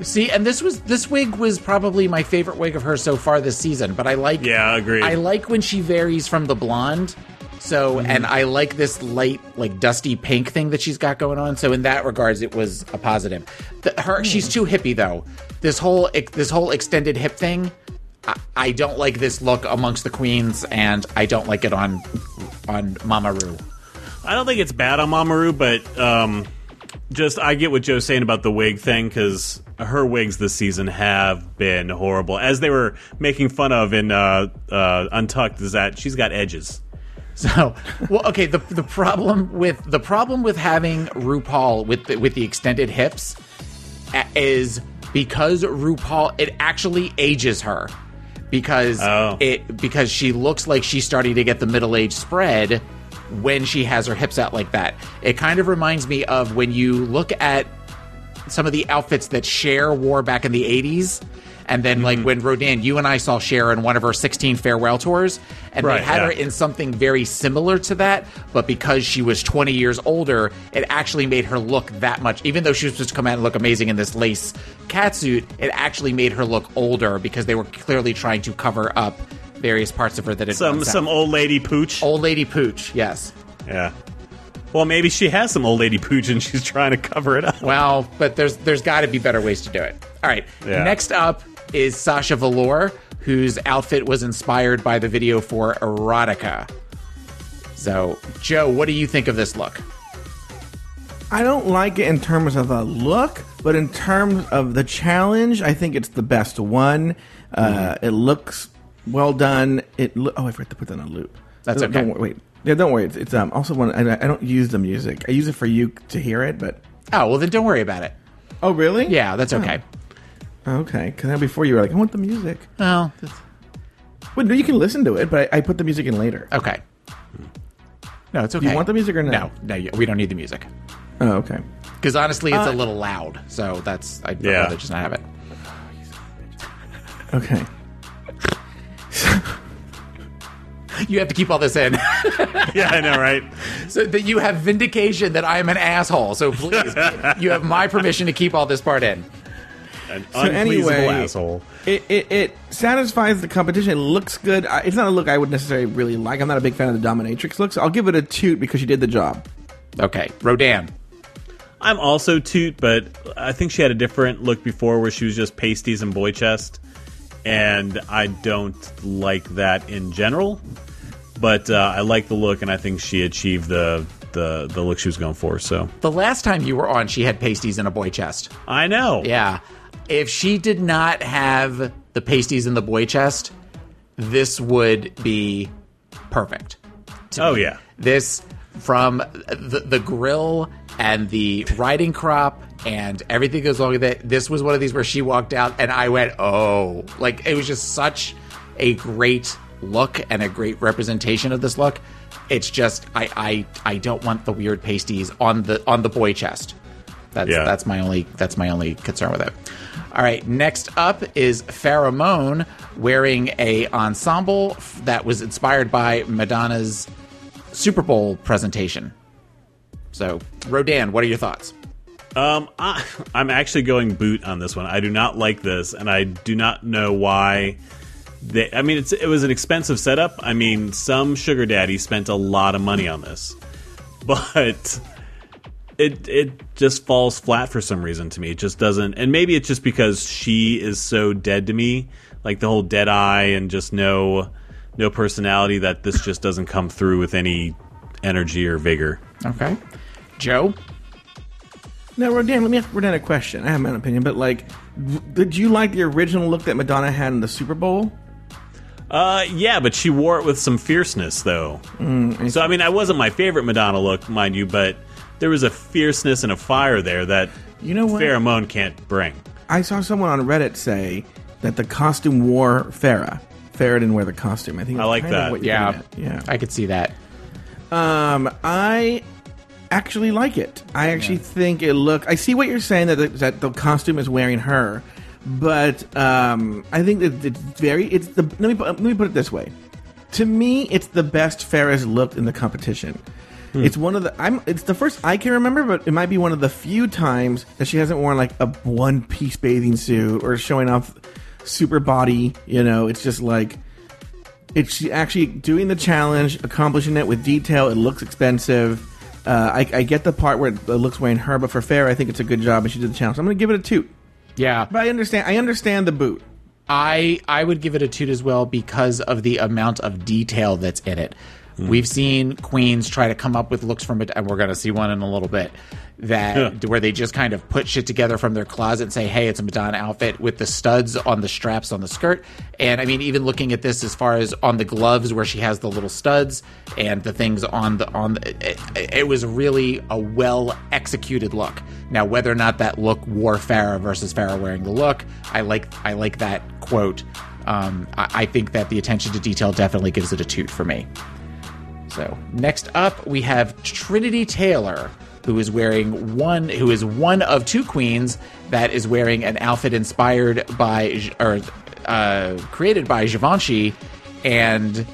See, and this was this wig was probably my favorite wig of hers so far this season. But I like, Yeah, agree. I like when she varies from the blonde. So, Mm-hmm. and I like this light, like dusty pink thing that she's got going on. So, in that regards, it was a positive. The, her, she's too hippie though. This whole this whole extended hip thing, I, I don't like this look amongst the queens, and I don't like it on on Mama Ru. I don't think it's bad on Mama Ru, but um, just I get what Joe's saying about the wig thing because her wigs this season have been horrible. As they were making fun of in uh, uh, Untucked, is that she's got edges. So, well, okay. The the problem with the problem with having RuPaul with the, with the extended hips is because RuPaul it actually ages her because Oh. it because she looks like she's starting to get the middle age spread when she has her hips out like that. It kind of reminds me of when you look at some of the outfits that Cher wore back in the 80s. And then, Mm-hmm. like when Rodan, you and I saw Cher in one of her 16 farewell tours, and Right, they had yeah. her in something very similar to that, but because she was 20 years older, it actually made her look that much. Even though she was supposed to come out and look amazing in this lace catsuit, it actually made her look older because they were clearly trying to cover up various parts of her that had Some some old lady pooch. old lady pooch. Yes. Yeah. Well, maybe she has some old lady pooch and she's trying to cover it up. Well, but there's there's got to be better ways to do it. All right. Yeah. Next up is Sasha Velour, whose outfit was inspired by the video for Erotica. So, Joe, what do you think of this look? I don't like it in terms of a look, but in terms of the challenge, I think it's the best one. Uh, Mm-hmm. It looks well done. It lo- oh, I forgot to put that on loop. That's Don't- okay. Don't, wait, yeah, don't worry. It's, it's um also one. I, I don't use the music. I use it for you to hear it, but Oh well, then don't worry about it. oh really? Yeah, that's okay. Okay, because before you were like, I want the music. Well, Well, no, you can listen to it, but I, I put the music in later. okay. No, it's Do okay. you want the music or no? No, no, yeah, we don't need the music. Oh, okay. Because honestly, it's Uh, a little loud. So that's I'd Yeah. rather just not have it. Okay. You have to keep all this in. yeah, I know, right? so that you have vindication that I am an asshole. So please, you have my permission to keep all this part in. An So anyway, asshole. It, it it satisfies the competition. It looks good. It's not a look I would necessarily really like. I'm not a big fan of the dominatrix looks. I'll give it a toot because she did the job. Okay, Rodan. I'm also toot, but I think she had a different look before where she was just pasties and boy chest, and I don't like that in general. But uh, I like the look, and I think she achieved the the the look she was going for. So The last time you were on, she had pasties and a boy chest. I know. Yeah. If she did not have the pasties and the boy chest, this would be perfect. Oh, me. yeah. This from the the grill and the riding crop and everything goes along with it. This was one of these where she walked out and I went, "Oh." Like it was just such a great look and a great representation of this look. It's just I I I don't want the weird pasties on the on the boy chest. That's Yeah. that's my only that's my only concern with it. All right, next up is Farrah Moan wearing a ensemble that was inspired by Madonna's Super Bowl presentation. So, Rodan, what are your thoughts? Um, I, I'm actually going boot on this one. I do not like this, and I do not know why. They, I mean, it's it was an expensive setup. I mean, some sugar daddy spent a lot of money on this, but it it just falls flat for some reason to me. It just doesn't, and maybe it's just because she is so dead to me, like the whole dead eye and just no no personality. That this just doesn't come through with any energy or vigor. Okay, Joe. Now, Rodan, let me ask Rodan a question. I have my own opinion, but like, did you like the original look that Madonna had in the Super Bowl? Uh, yeah, but she wore it with some fierceness, though. Mm, so I mean, I wasn't my favorite Madonna look, mind you, but there was a fierceness and a fire there that You know what? Farrah Moan can't bring. I saw someone on Reddit say that the costume wore Farrah. Farrah didn't wear the costume. I think I like kind of that. what you're Yeah, yeah. I could see that. Um, I actually like it. I actually think it look. I see what you're saying that the, that the costume is wearing her, but um, I think that it's very. It's the. Let me put- let me put it this way. To me, it's the best Farrah's looked in the competition. It's one of the. I'm. It's the first I can remember, but it might be one of the few times that she hasn't worn like a one piece bathing suit or showing off super body. You know, it's just like it's she actually doing the challenge, accomplishing it with detail. It looks expensive. Uh, I, I get the part where it looks wearing her, but for fair, I think it's a good job, and she did the challenge. I'm going to give it a toot. Yeah, But I understand. I understand the boot. I I would give it a toot as well because of the amount of detail that's in it. We've seen queens try to come up with looks from it, and we're going to see one in a little bit that where they just kind of put shit together from their closet and say, "Hey, it's a Madonna outfit with the studs on the straps on the skirt." And I mean, even looking at this as far as on the gloves where she has the little studs and the things on the on the, it, it was really a well executed look. Now, whether or not that look wore Farrah versus Farrah wearing the look, I like I like that quote. Um, I, I think that the attention to detail definitely gives it a toot for me. So next up, we have Trinity Taylor, who is wearing one, who is one of two queens that is wearing an outfit inspired by or uh, created by Givenchy, and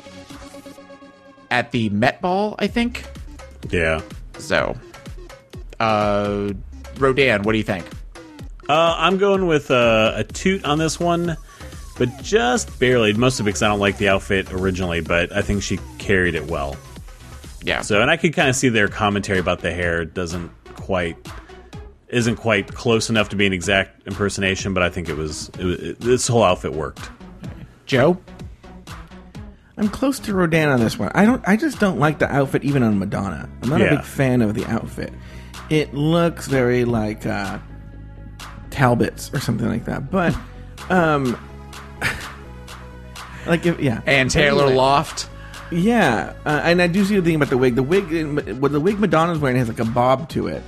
at the Met Ball, I think. Yeah. So, uh, Rodan, what do you think? Uh, I'm going with uh, a toot on this one, but just barely. Mostly because I don't like the outfit originally, but I think she carried it well. Yeah. So, and I could kind of see their commentary about the hair It doesn't quite isn't quite close enough to be an exact impersonation, but I think it was, it was it, this whole outfit worked. Joe, I'm close to Rodan on this one. I don't. I just don't like the outfit even on Madonna. I'm not a big fan of the outfit. it looks very like uh, Talbots or something like that. But um, like if, yeah, And Taylor Anyway. Loft. Yeah, uh, and I do see the thing about the wig. The wig, what the wig Madonna's wearing has like a bob to it,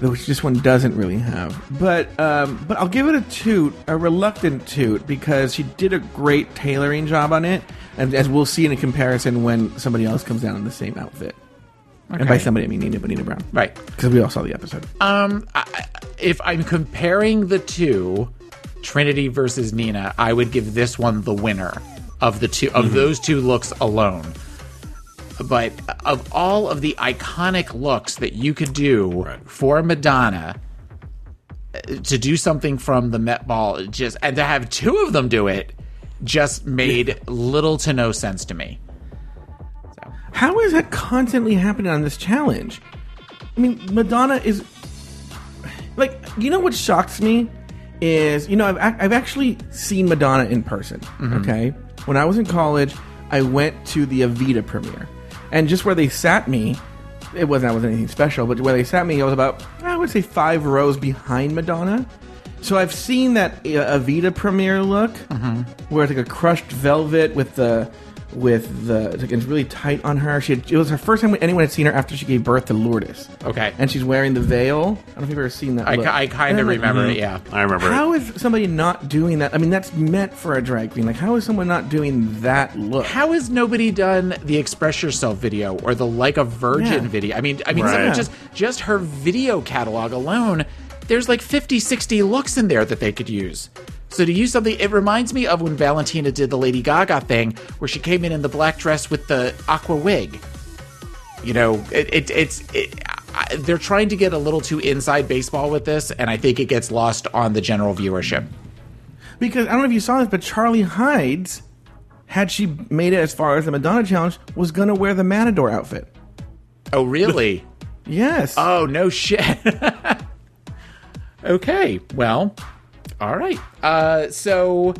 which this one doesn't really have. But um, but I'll give it a toot, a reluctant toot, because she did a great tailoring job on it, and as we'll see in a comparison when somebody else comes down in the same outfit. And by somebody, I mean Nina Bo'nina Brown, Right. Because we all saw the episode. Um, I, if I'm comparing the two, Trinity versus Nina, I would give this one the winner of the two of Mhm. those two looks alone. But of all of the iconic looks that you could do for Madonna, to do something from the Met Ball, just and to have two of them do it, just made little to no sense to me. How is that constantly happening on this challenge? I mean, Madonna is like, you know what shocks me is, you know, I've I've actually seen Madonna in person. Mhm. Okay, when I was in college, I went to the Evita premiere, and just where they sat me, it wasn't that wasn't anything special, but where they sat me, I was about I would say five rows behind Madonna. So I've seen that uh, Evita premiere look, where it's like a crushed velvet with the with the it's, like, it's really tight on her. She had, it was her first time anyone had seen her after she gave birth to Lourdes. Okay, and she's wearing the veil. I don't know if you've ever seen that. I, look. I kind of I'm like, remember mhm. it. Yeah, I remember How is somebody not doing that? I mean, that's meant for a drag queen. Like, how is someone not doing that look? How has nobody done the Express Yourself video or the Like a Virgin Yeah. video? I mean, I mean, Right. some just just her video catalog alone, there's like 50, 60 looks in there that they could use. So to use something, it reminds me of when Valentina did the Lady Gaga thing, where she came in in the black dress with the aqua wig. You know, it, it it's it, I, they're trying to get a little too inside baseball with this, and I think it gets lost on the general viewership. Because I don't know if you saw this, but Charlie Hides, had she made it as far as the Madonna challenge, was going to wear the Matador outfit. Oh, really? yes. Oh, no shit. okay. Well, all right. Uh, so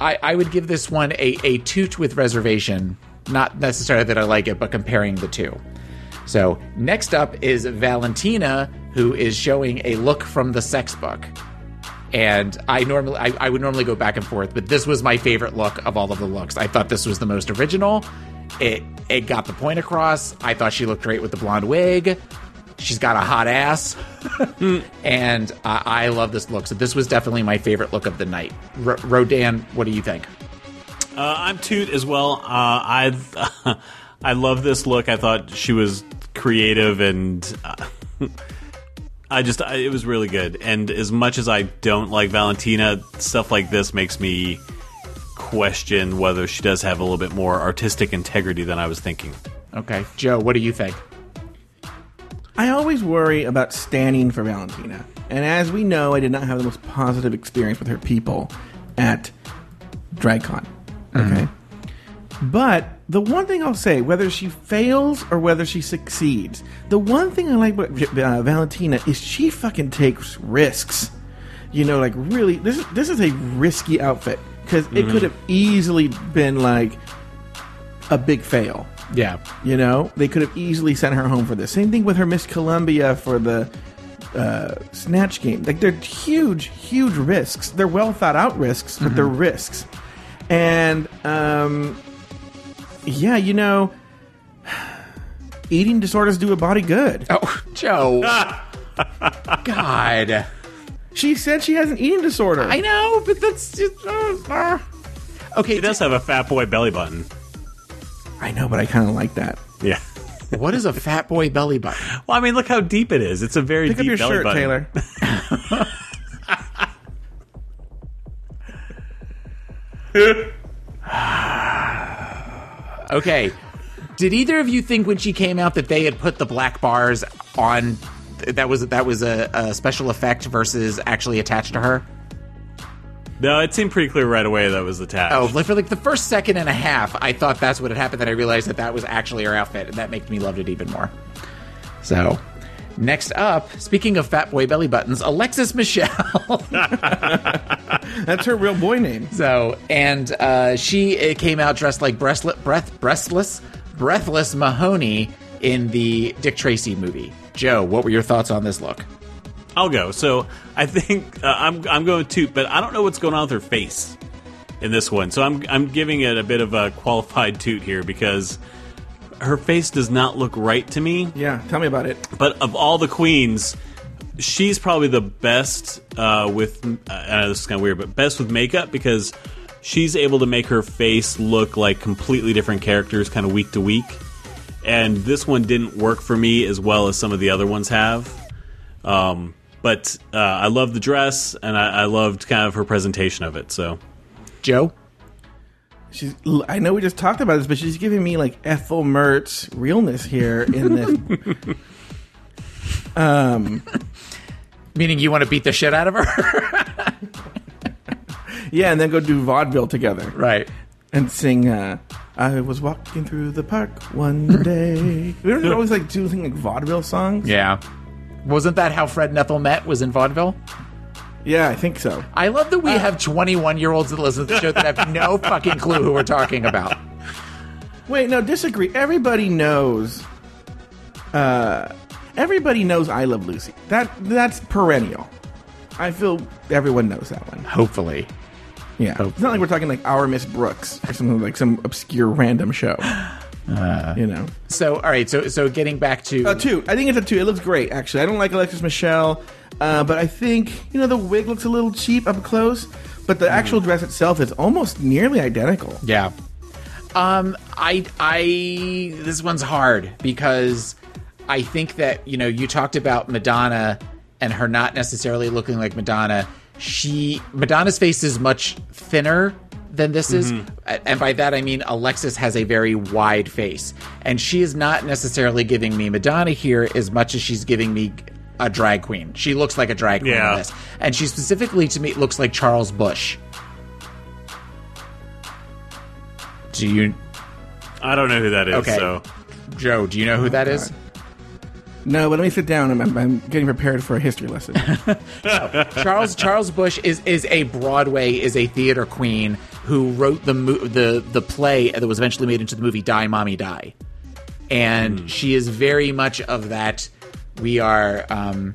I, I would give this one a, a toot with reservation. Not necessarily that I like it, but comparing the two. So next up is Valentina, who is showing a look from the sex book. And I normally I, I would normally go back and forth, but this was my favorite look of all of the looks. I thought this was the most original. It it got the point across. I thought she looked great with the blonde wig. She's got a hot ass, and I I love this look. So this was definitely my favorite look of the night. R- Rodan, what do you think? Uh, I'm Toot as well. Uh, I I love this look. I thought she was creative and uh, I just I, it was really good. And as much as I don't like Valentina, stuff like this makes me question whether she does have a little bit more artistic integrity than I was thinking. Okay, Joe, what do you think? I always worry about standing for Valentina. And as we know, I did not have the most positive experience with her people at DragCon. Okay. But the one thing I'll say, whether she fails or whether she succeeds, the one thing I like about uh, Valentina is she fucking takes risks. You know, like really, this is this is a risky outfit because it Mhm. could have easily been like a big fail. Yeah. You know, they could have easily sent her home for this. Same thing with her Miss Colombia for the uh, Snatch game. Like, they're huge, huge risks. They're well thought out risks, but they're risks. And, um, yeah, you know, eating disorders do a body good. Oh, Joe. God. She said she has an eating disorder. I know, but that's just. Uh, okay, She does have a fat boy belly button. I know, but I kind of like that. Yeah. what is a fat boy belly button? Well, I mean, look how deep it is. It's a very Pick up deep your belly shirt, button. Taylor. Okay. Did either of you think when she came out that they had put the black bars on that was that was a, a special effect versus actually attached to her? No, it seemed pretty clear right away that was attached. Oh, like for like the first second and a half, I thought that's what had happened. Then I realized that that was actually her outfit, and that makes me love it even more. So, next up, speaking of fat boy belly buttons, Alexis Michelle. That's her real boy name. So, and uh, she uh, came out dressed like breastlet, breath, breastless, breathless Mahoney in the Dick Tracy movie. Joe, what were your thoughts on this look? I'll go. So I think uh, I'm I'm going toot, but I don't know what's going on with her face in this one. So I'm I'm giving it a bit of a qualified toot here because her face does not look right to me. Yeah, tell me about it. But of all the queens, she's probably the best uh, with. Uh, I know this is kind of weird, but best with makeup because she's able to make her face look like completely different characters, kind of week to week. And this one didn't work for me as well as some of the other ones have. Um, but uh, I love the dress, and I, I loved kind of her presentation of it. So, Joe, She's. I know we just talked about this, but she's giving me like Ethel Mertz realness here in this. um, meaning you want to beat the shit out of her? yeah, and then go do vaudeville together, right? And sing. Uh, I was walking through the park one day. we don't always like do like vaudeville songs. Yeah. Wasn't that how Fred and Ethel met? Was in vaudeville? Yeah, I think so. I love that we have 21 year olds that listen to the show that have no fucking clue who we're talking about. Wait, no, disagree. Everybody knows. Uh, everybody knows I Love Lucy. That that's perennial. I feel everyone knows that one. Hopefully. Yeah, it's not like we're talking like Our Miss Brooks or something like some obscure random show. Uh, you know. So, all right. So, so getting back to a two. I think it's a two. It looks great, actually. I don't like Alexis Michelle, uh, but I think you know the wig looks a little cheap up close, but the actual dress itself is almost nearly identical. Yeah. Um, I, I, this one's hard because I think that you know you talked about Madonna and her not necessarily looking like Madonna. She Madonna's face is much thinner than this is. Mm-hmm. And by that I mean Alexis has a very wide face. And she is not necessarily giving me Madonna here as much as she's giving me a drag queen. She looks like a drag queen Yeah. in this. And she specifically to me looks like Charles Busch. Do you I don't know who that is. Okay. So Joe, do you know who that is? Oh, No, but let me sit down. I'm, I'm, I'm getting prepared for a history lesson. Charles Charles Busch is is a Broadway is a theater queen who wrote the mo- the the play that was eventually made into the movie Die Mommie Die, and she is very much of that. We are. Um,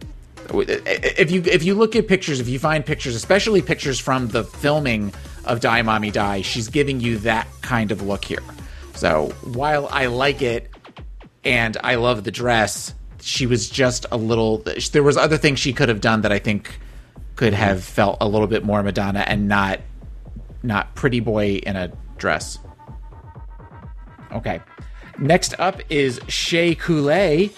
if you if you look at pictures, if you find pictures, especially pictures from the filming of Die Mommie Die, she's giving you that kind of look here. So while I like it and I love the dress, she was just a little. There was other things she could have done that I think could have felt a little bit more Madonna and not not pretty boy in a dress. Okay. Next up is Shea Couleé,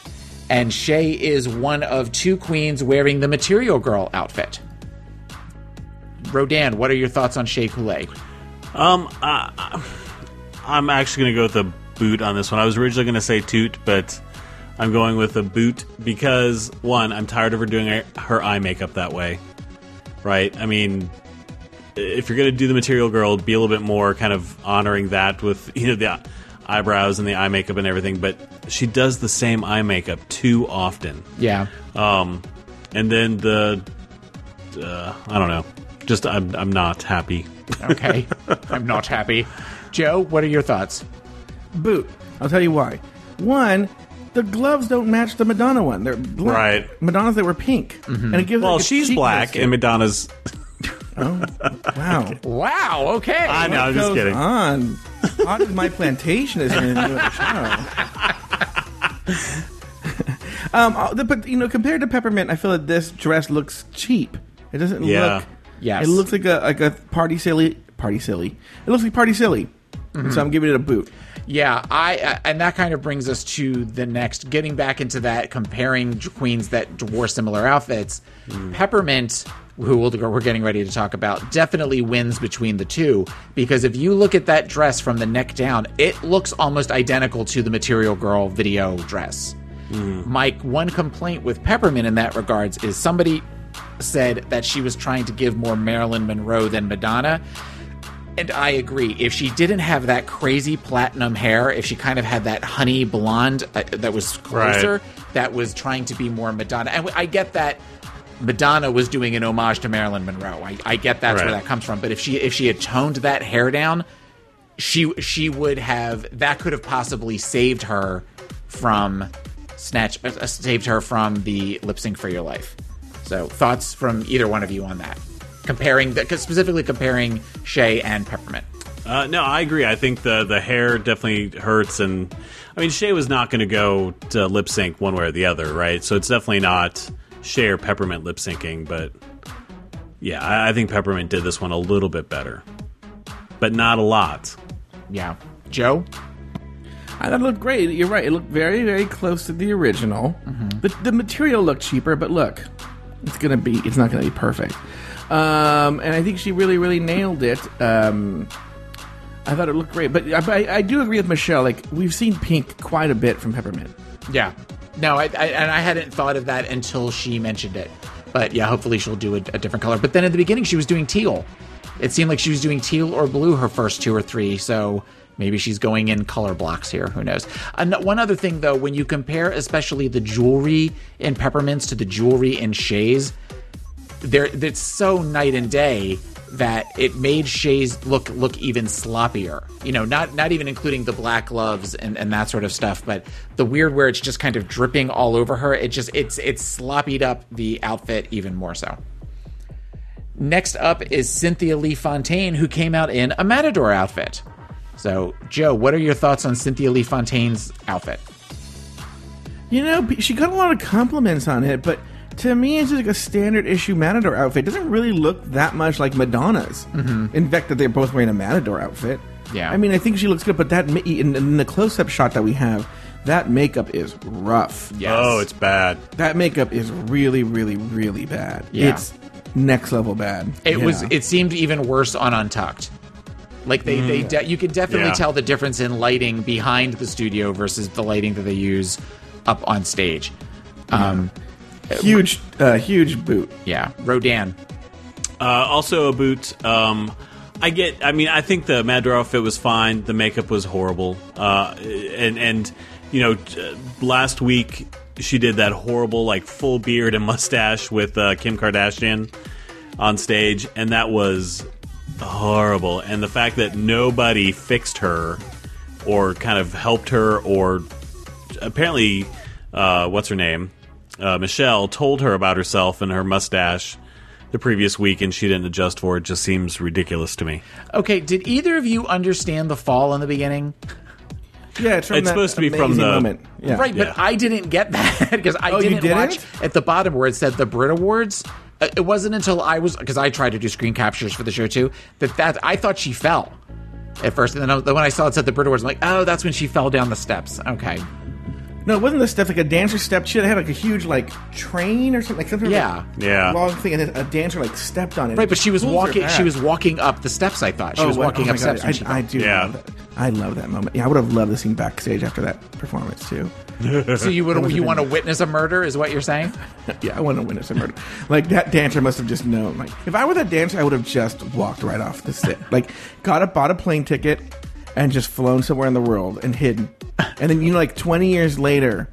and Shea is one of two queens wearing the Material Girl outfit. Rodan, what are your thoughts on Shea Couleé? Um, uh, I'm actually going to go with a boot on this one. I was originally going to say toot, but I'm going with a boot because one, I'm tired of her doing her, her eye makeup that way. Right? I mean, if you're going to do the Material Girl, be a little bit more kind of honoring that with you know the eyebrows and the eye makeup and everything. But she does the same eye makeup too often. Yeah. Um, and then the uh, I don't know. Just I'm I'm not happy. Okay. I'm not happy. Joe, what are your thoughts? Boot. I'll tell you why. One, the gloves don't match the Madonna one. They're black. Right. Madonna's they were pink, and it gives. well, like a she's black to and. Madonna's. Oh, wow. Wow. Okay. I know. What I'm just kidding. On. Hot as my plantation is going to do the show. um, uh, but you know, compared to Peppermint, I feel that this dress looks cheap. It doesn't Yeah. look. Yes. It looks like a like a party silly party silly. It looks like party silly. Mm-hmm. So I'm giving it a boot. Yeah, I uh, and that kind of brings us to the next. Getting back into that, comparing queens that wore similar outfits. Peppermint, who we're getting ready to talk about, definitely wins between the two because if you look at that dress from the neck down, it looks almost identical to the Material Girl video dress. Mike, one complaint with Peppermint in that regards is somebody said that she was trying to give more Marilyn Monroe than Madonna. And I agree. If she didn't have that crazy platinum hair, if she kind of had that honey blonde uh, that was closer, that was trying to be more Madonna. And I get that Madonna was doing an homage to Marilyn Monroe. I, I get that's where that comes from. But if she if she had toned that hair down, she she would have that could have possibly saved her from snatch uh, saved her from the lip sync for your life. So thoughts from either one of you on that? Comparing the, 'cause specifically comparing Shea and Peppermint. Uh, no, I agree. I think the the hair definitely hurts, and I mean Shea was not going to go to lip sync one way or the other, right? So it's definitely not Shea or Peppermint lip syncing, but yeah, I, I think Peppermint did this one a little bit better, but not a lot. Yeah, Joe. I thought it looked great. You're right. It looked very, very close to the original. The, the material looked cheaper, but look, it's gonna be. It's not gonna be perfect. Um, and I think she really, really nailed it. Um, I thought it looked great, but I, I, do agree with Michelle. Like we've seen pink quite a bit from Peppermint. Yeah. No, I, I and I hadn't thought of that until she mentioned it. But yeah, hopefully she'll do a, a different color. But then at the beginning, she was doing teal. It seemed like she was doing teal or blue her first two or three. So maybe she's going in color blocks here. Who knows? And one other thing though, when you compare especially the jewelry in peppermints to the jewelry in Shea's, there it's so night and day that it made Shea's look look even sloppier. You know, not not even including the black gloves and, and that sort of stuff, but the weird where it's just kind of dripping all over her. It just it's it's sloppied up the outfit even more so. Next up is Cynthia Lee Fontaine, who came out in a Matador outfit. So, Joe, what are your thoughts on Cynthia Lee Fontaine's outfit? You know, she got a lot of compliments on it, but to me, it's just like a standard issue Matador outfit. It doesn't really look that much like Madonna's. Mhm. In fact, that they're both wearing a Matador outfit. Yeah. I mean, I think she looks good, but that in, in the close-up shot that we have, that makeup is rough. Yes. Oh, it's bad. That makeup is really, really, really bad. Yeah. It's next level bad. It was. It seemed even worse on Untucked. Like they, they Mm. de- you could definitely Yeah. tell the difference in lighting behind the studio versus the lighting that they use up on stage. Um, huge, uh, huge boot. Yeah, Rodan. Uh, also a boot. Um, I get. I mean, I think the Madra outfit was fine. The makeup was horrible. Uh, and and you know, last week she did that horrible like full beard and mustache with uh, Kim Kardashian on stage, and that was horrible. And the fact that nobody fixed her or kind of helped her or apparently, uh, what's her name? Uh, Michelle told her about herself and her mustache the previous week, and she didn't adjust for it. Just seems ridiculous to me. Okay, did either of you understand the fall in the beginning? Yeah, it's from It's supposed to be from the- moment. Yeah. Right, but I didn't get that because I Oh, didn't, didn't? watch at the bottom where it said the Brit Awards. uh, It wasn't until I was because I tried to do screen captures for the show too that that I thought she fell at first, and then, I, then when I saw it said the Brit Awards, I'm like, oh, that's when she fell down the steps. Okay, No, it wasn't the step like a dancer step. She had like a huge like train or something. Like some sort of, Yeah. like, Yeah. long thing, and then a dancer like stepped on it. right, but she was walking. She was walking up the steps. I thought she Oh, was what- oh walking oh up my God, steps. when I, she I fell. do. Love that. I love that moment. Yeah, I would have loved to see backstage after that performance too. So you would you want to witness a murder? Is what you're saying? Yeah, I want to witness a murder. Like that dancer must have just known. Like if I were that dancer, I would have just walked right off the set. Like got a bought a plane ticket and just flown somewhere in the world and hidden. And then you know, like twenty years later,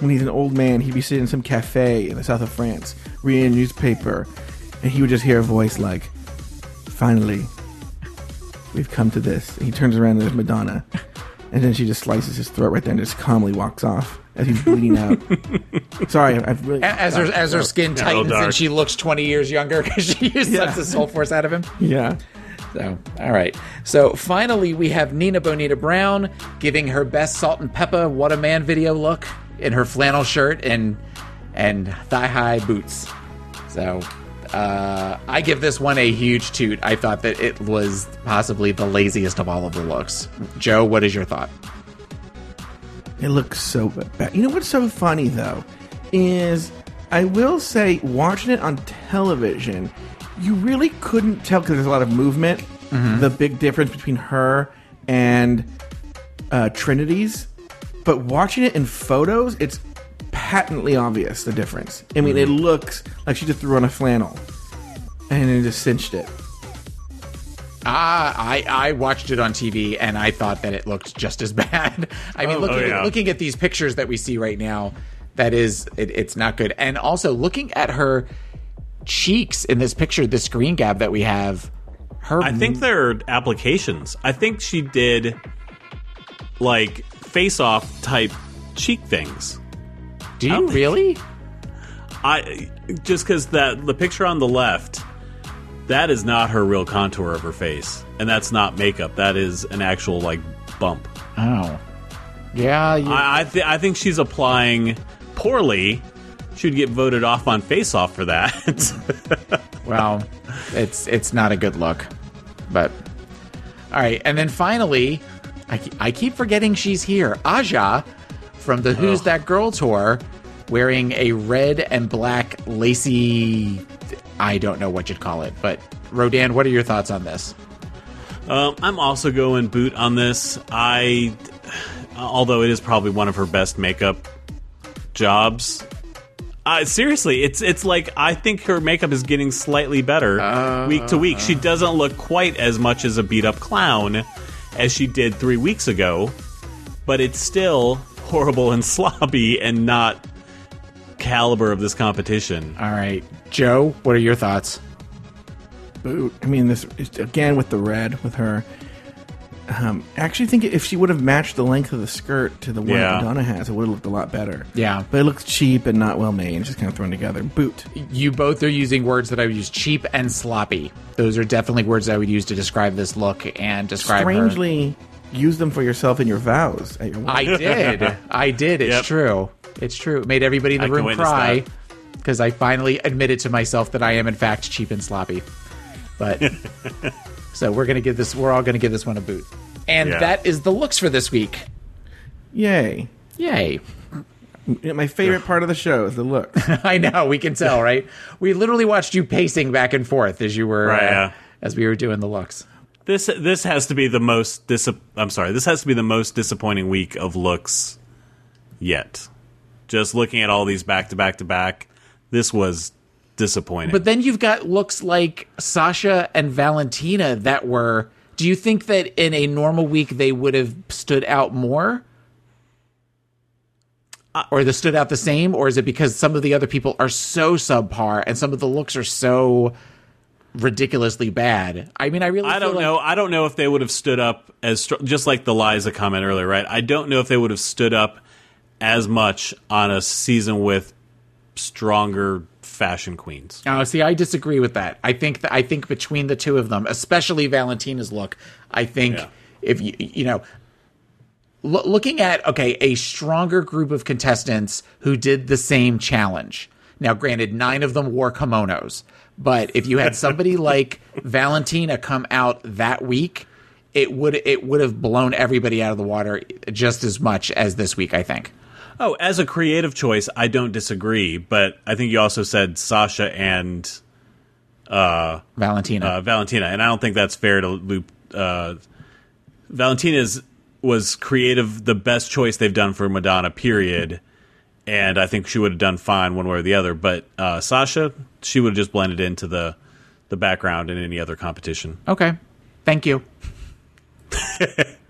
when he's an old man, he'd be sitting in some cafe in the south of France reading a newspaper, and he would just hear a voice like, "Finally, we've come to this." And he turns around and there's Madonna, and then she just slices his throat right there and just calmly walks off as he's bleeding out. Sorry, I've really As her as her skin tightens and she looks 20 years younger because she sucks the soul force out of him. Yeah. So, all right. So finally, we have Nina Bo'nina Brown giving her best salt and pepper "What a Man" video look in her flannel shirt and and thigh high boots. So. Uh, I give this one a huge toot. I thought that it was possibly the laziest of all of the looks. Joe, what is your thought? It looks so bad. You know what's so funny though is I will say watching it on television, you really couldn't tell because there's a lot of movement. Mhm. The big difference between her and uh, Trinity's, but watching it in photos, it's patently obvious the difference. I mean, it looks like she just threw on a flannel and then just cinched it. Ah, I I watched it on TV and I thought that it looked just as bad. I mean, Oh, looking oh, yeah. at, looking at these pictures that we see right now, that is it, it's not good. And also looking at her cheeks in this picture, the screen gab that we have, her I think they're applications. I think she did like face off type cheek things. Do you really? I just because that the picture on the left, that is not her real contour of her face, and that's not makeup. That is an actual like bump. Oh, yeah. You, I I, th- I think she's applying poorly. She'd get voted off on Face Off for that. well, it's it's not a good look, but all right. And then finally, I, I keep forgetting she's here. Aja from the Who's Ugh. That Girl tour, wearing a red and black lacy. I don't know what you'd call it, but Rodan, what are your thoughts on this? Um, I'm also going boot on this. I, although it is probably one of her best makeup jobs. Uh, seriously, it's it's like I think her makeup is getting slightly better week to week. She doesn't look quite as much as a beat up clown as she did three weeks ago, but it's still horrible and sloppy and not caliber of this competition. All right, Joe, what are your thoughts? I mean, this is- again with the red with her. Um, I actually think if she would have matched the length of the skirt to the one Yeah. that Madonna has, it would have looked a lot better. Yeah. but it looks cheap and not well made. Just kind of thrown together. Boot. You both are using words that I would use cheap and sloppy. Those are definitely words I would use to describe this look and describe her. Strangely, use them for yourself in your vows at your I did. I did. It's Yep. true. It's true. It made everybody in the I can room witness cry because I finally admitted to myself that I am in fact cheap and sloppy. But so we're gonna give this. We're all gonna give this one a boot. And Yeah. that is the looks for this week. Yay! Yay! My favorite part of the show is the look. I know we can tell, right? We literally watched you pacing back and forth as you were Right, uh, yeah. as we were doing the looks. This this has to be the most dis- I'm sorry. This has to be the most disappointing week of looks yet. Just looking at all these back to back to back, this was disappointing. But then you've got looks like Sasha and Valentina that were. Do you think that in a normal week they would have stood out more? Uh, or they stood out the same? Or is it because some of the other people are so subpar and some of the looks are so ridiculously bad? I mean, I really I don't like- know. I don't know if they would have stood up as str- just like the Liza comment earlier, right? I don't know if they would have stood up as much on a season with stronger fashion queens. Oh, see, I disagree with that. I think that I think between the two of them, especially Valentina's look, I think if you you know, loo- looking at okay, a stronger group of contestants who did the same challenge. Now, granted, nine of them wore kimonos, but if you had somebody like Valentina come out that week, it would it would have blown everybody out of the water just as much as this week. I think. Oh, as a creative choice, I don't disagree, but I think you also said Sasha and uh, Valentina. Uh, Valentina, and I don't think that's fair to loop. Uh, Valentina's was creative, the best choice they've done for Madonna. Period. And I think she would have done fine one way or the other. But uh, Sasha, she would have just blended into the the background in any other competition. Okay, thank you.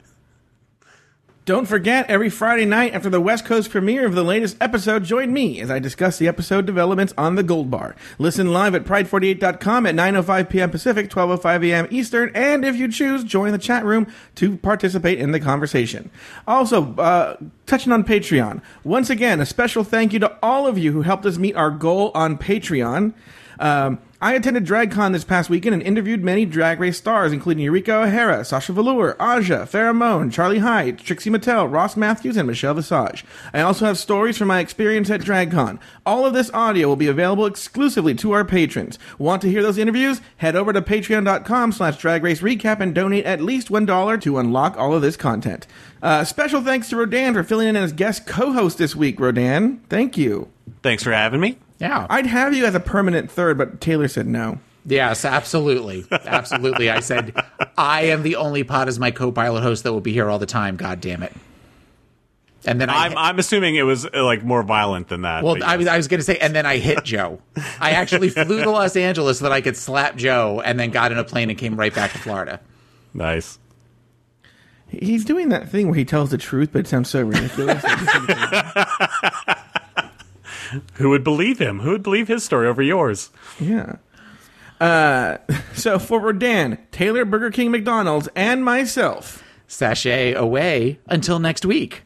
Don't forget, every Friday night after the West Coast premiere of the latest episode, join me as I discuss the episode developments on the Gold Bar. Listen live at pride48.com at 9.05 p.m. Pacific, 12.05 a.m. Eastern, and if you choose, join the chat room to participate in the conversation. Also, uh, touching on Patreon, once again, a special thank you to all of you who helped us meet our goal on Patreon. Um, I attended DragCon this past weekend and interviewed many Drag Race stars, including Eureka O'Hara, Sasha Velour, Aja, Farrah Moan, Charlie Hides, Trixie Mattel, Ross Mathews, and Michelle Visage. I also have stories from my experience at DragCon. All of this audio will be available exclusively to our patrons. Want to hear those interviews? Head over to patreon.com slash drag race recap and donate at least $1 to unlock all of this content. Uh, special thanks to Rodan for filling in as guest co-host this week, Rodan. Thank you. Thanks for having me. Yeah. I'd have you as a permanent third, but Taylor said no. Yes, absolutely. Absolutely. I said, I am the only pod as my co pilot host that will be here all the time. God damn it. And then I. I'm, I'm assuming it was uh, like more violent than that. well, but I was, I was going to say, and then I hit Joe. I actually flew to Los Angeles so that I could slap Joe and then got in a plane and came right back to Florida. Nice. He's doing that thing where he tells the truth, but it sounds so ridiculous. who would believe him? Who would believe his story over yours? Yeah. Uh, so forward Dan, Taylor, Burger King, McDonald's, and myself. Sashay away until next week.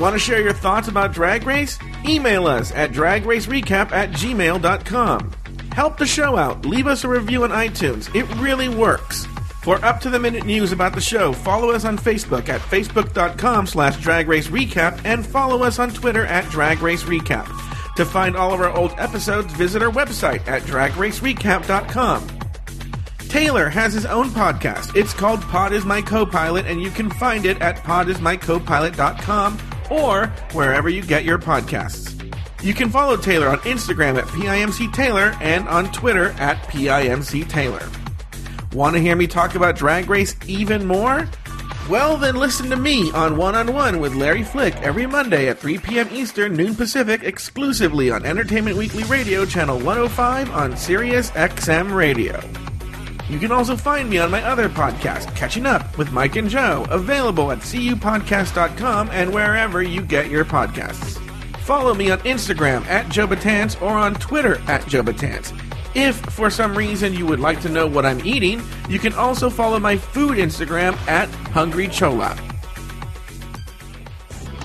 Want to share your thoughts about Drag Race? Email us at dragracerecap at gmail.com. Help the show out. Leave us a review on iTunes. It really works. For up-to-the-minute news about the show, follow us on Facebook at facebook.com slash dragracerecap and follow us on Twitter at dragracerecap. To find all of our old episodes, visit our website at dragracerecap.com. Taylor has his own podcast. It's called Pod is My Co-Pilot, and you can find it at podismycopilot.com or wherever you get your podcasts. You can follow Taylor on Instagram at PIMC Taylor and on Twitter at PIMC Taylor. Want to hear me talk about Drag Race even more? Well, then listen to me on One on One with Larry Flick every Monday at 3 p.m. Eastern, noon Pacific, exclusively on Entertainment Weekly Radio, channel 105 on Sirius XM Radio. You can also find me on my other podcast, Catching Up with Mike and Joe, available at cupodcast.com and wherever you get your podcasts. Follow me on Instagram at Joe Batance or on Twitter at Joe Batance. If for some reason you would like to know what I'm eating, you can also follow my food Instagram at Hungry Chola.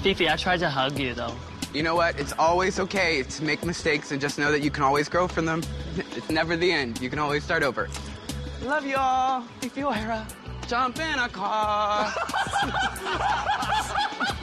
Fifi, I tried to hug you though. You know what? It's always okay to make mistakes and just know that you can always grow from them. It's never the end. You can always start over. Love y'all. Fifi O'Hara. Jump in a car.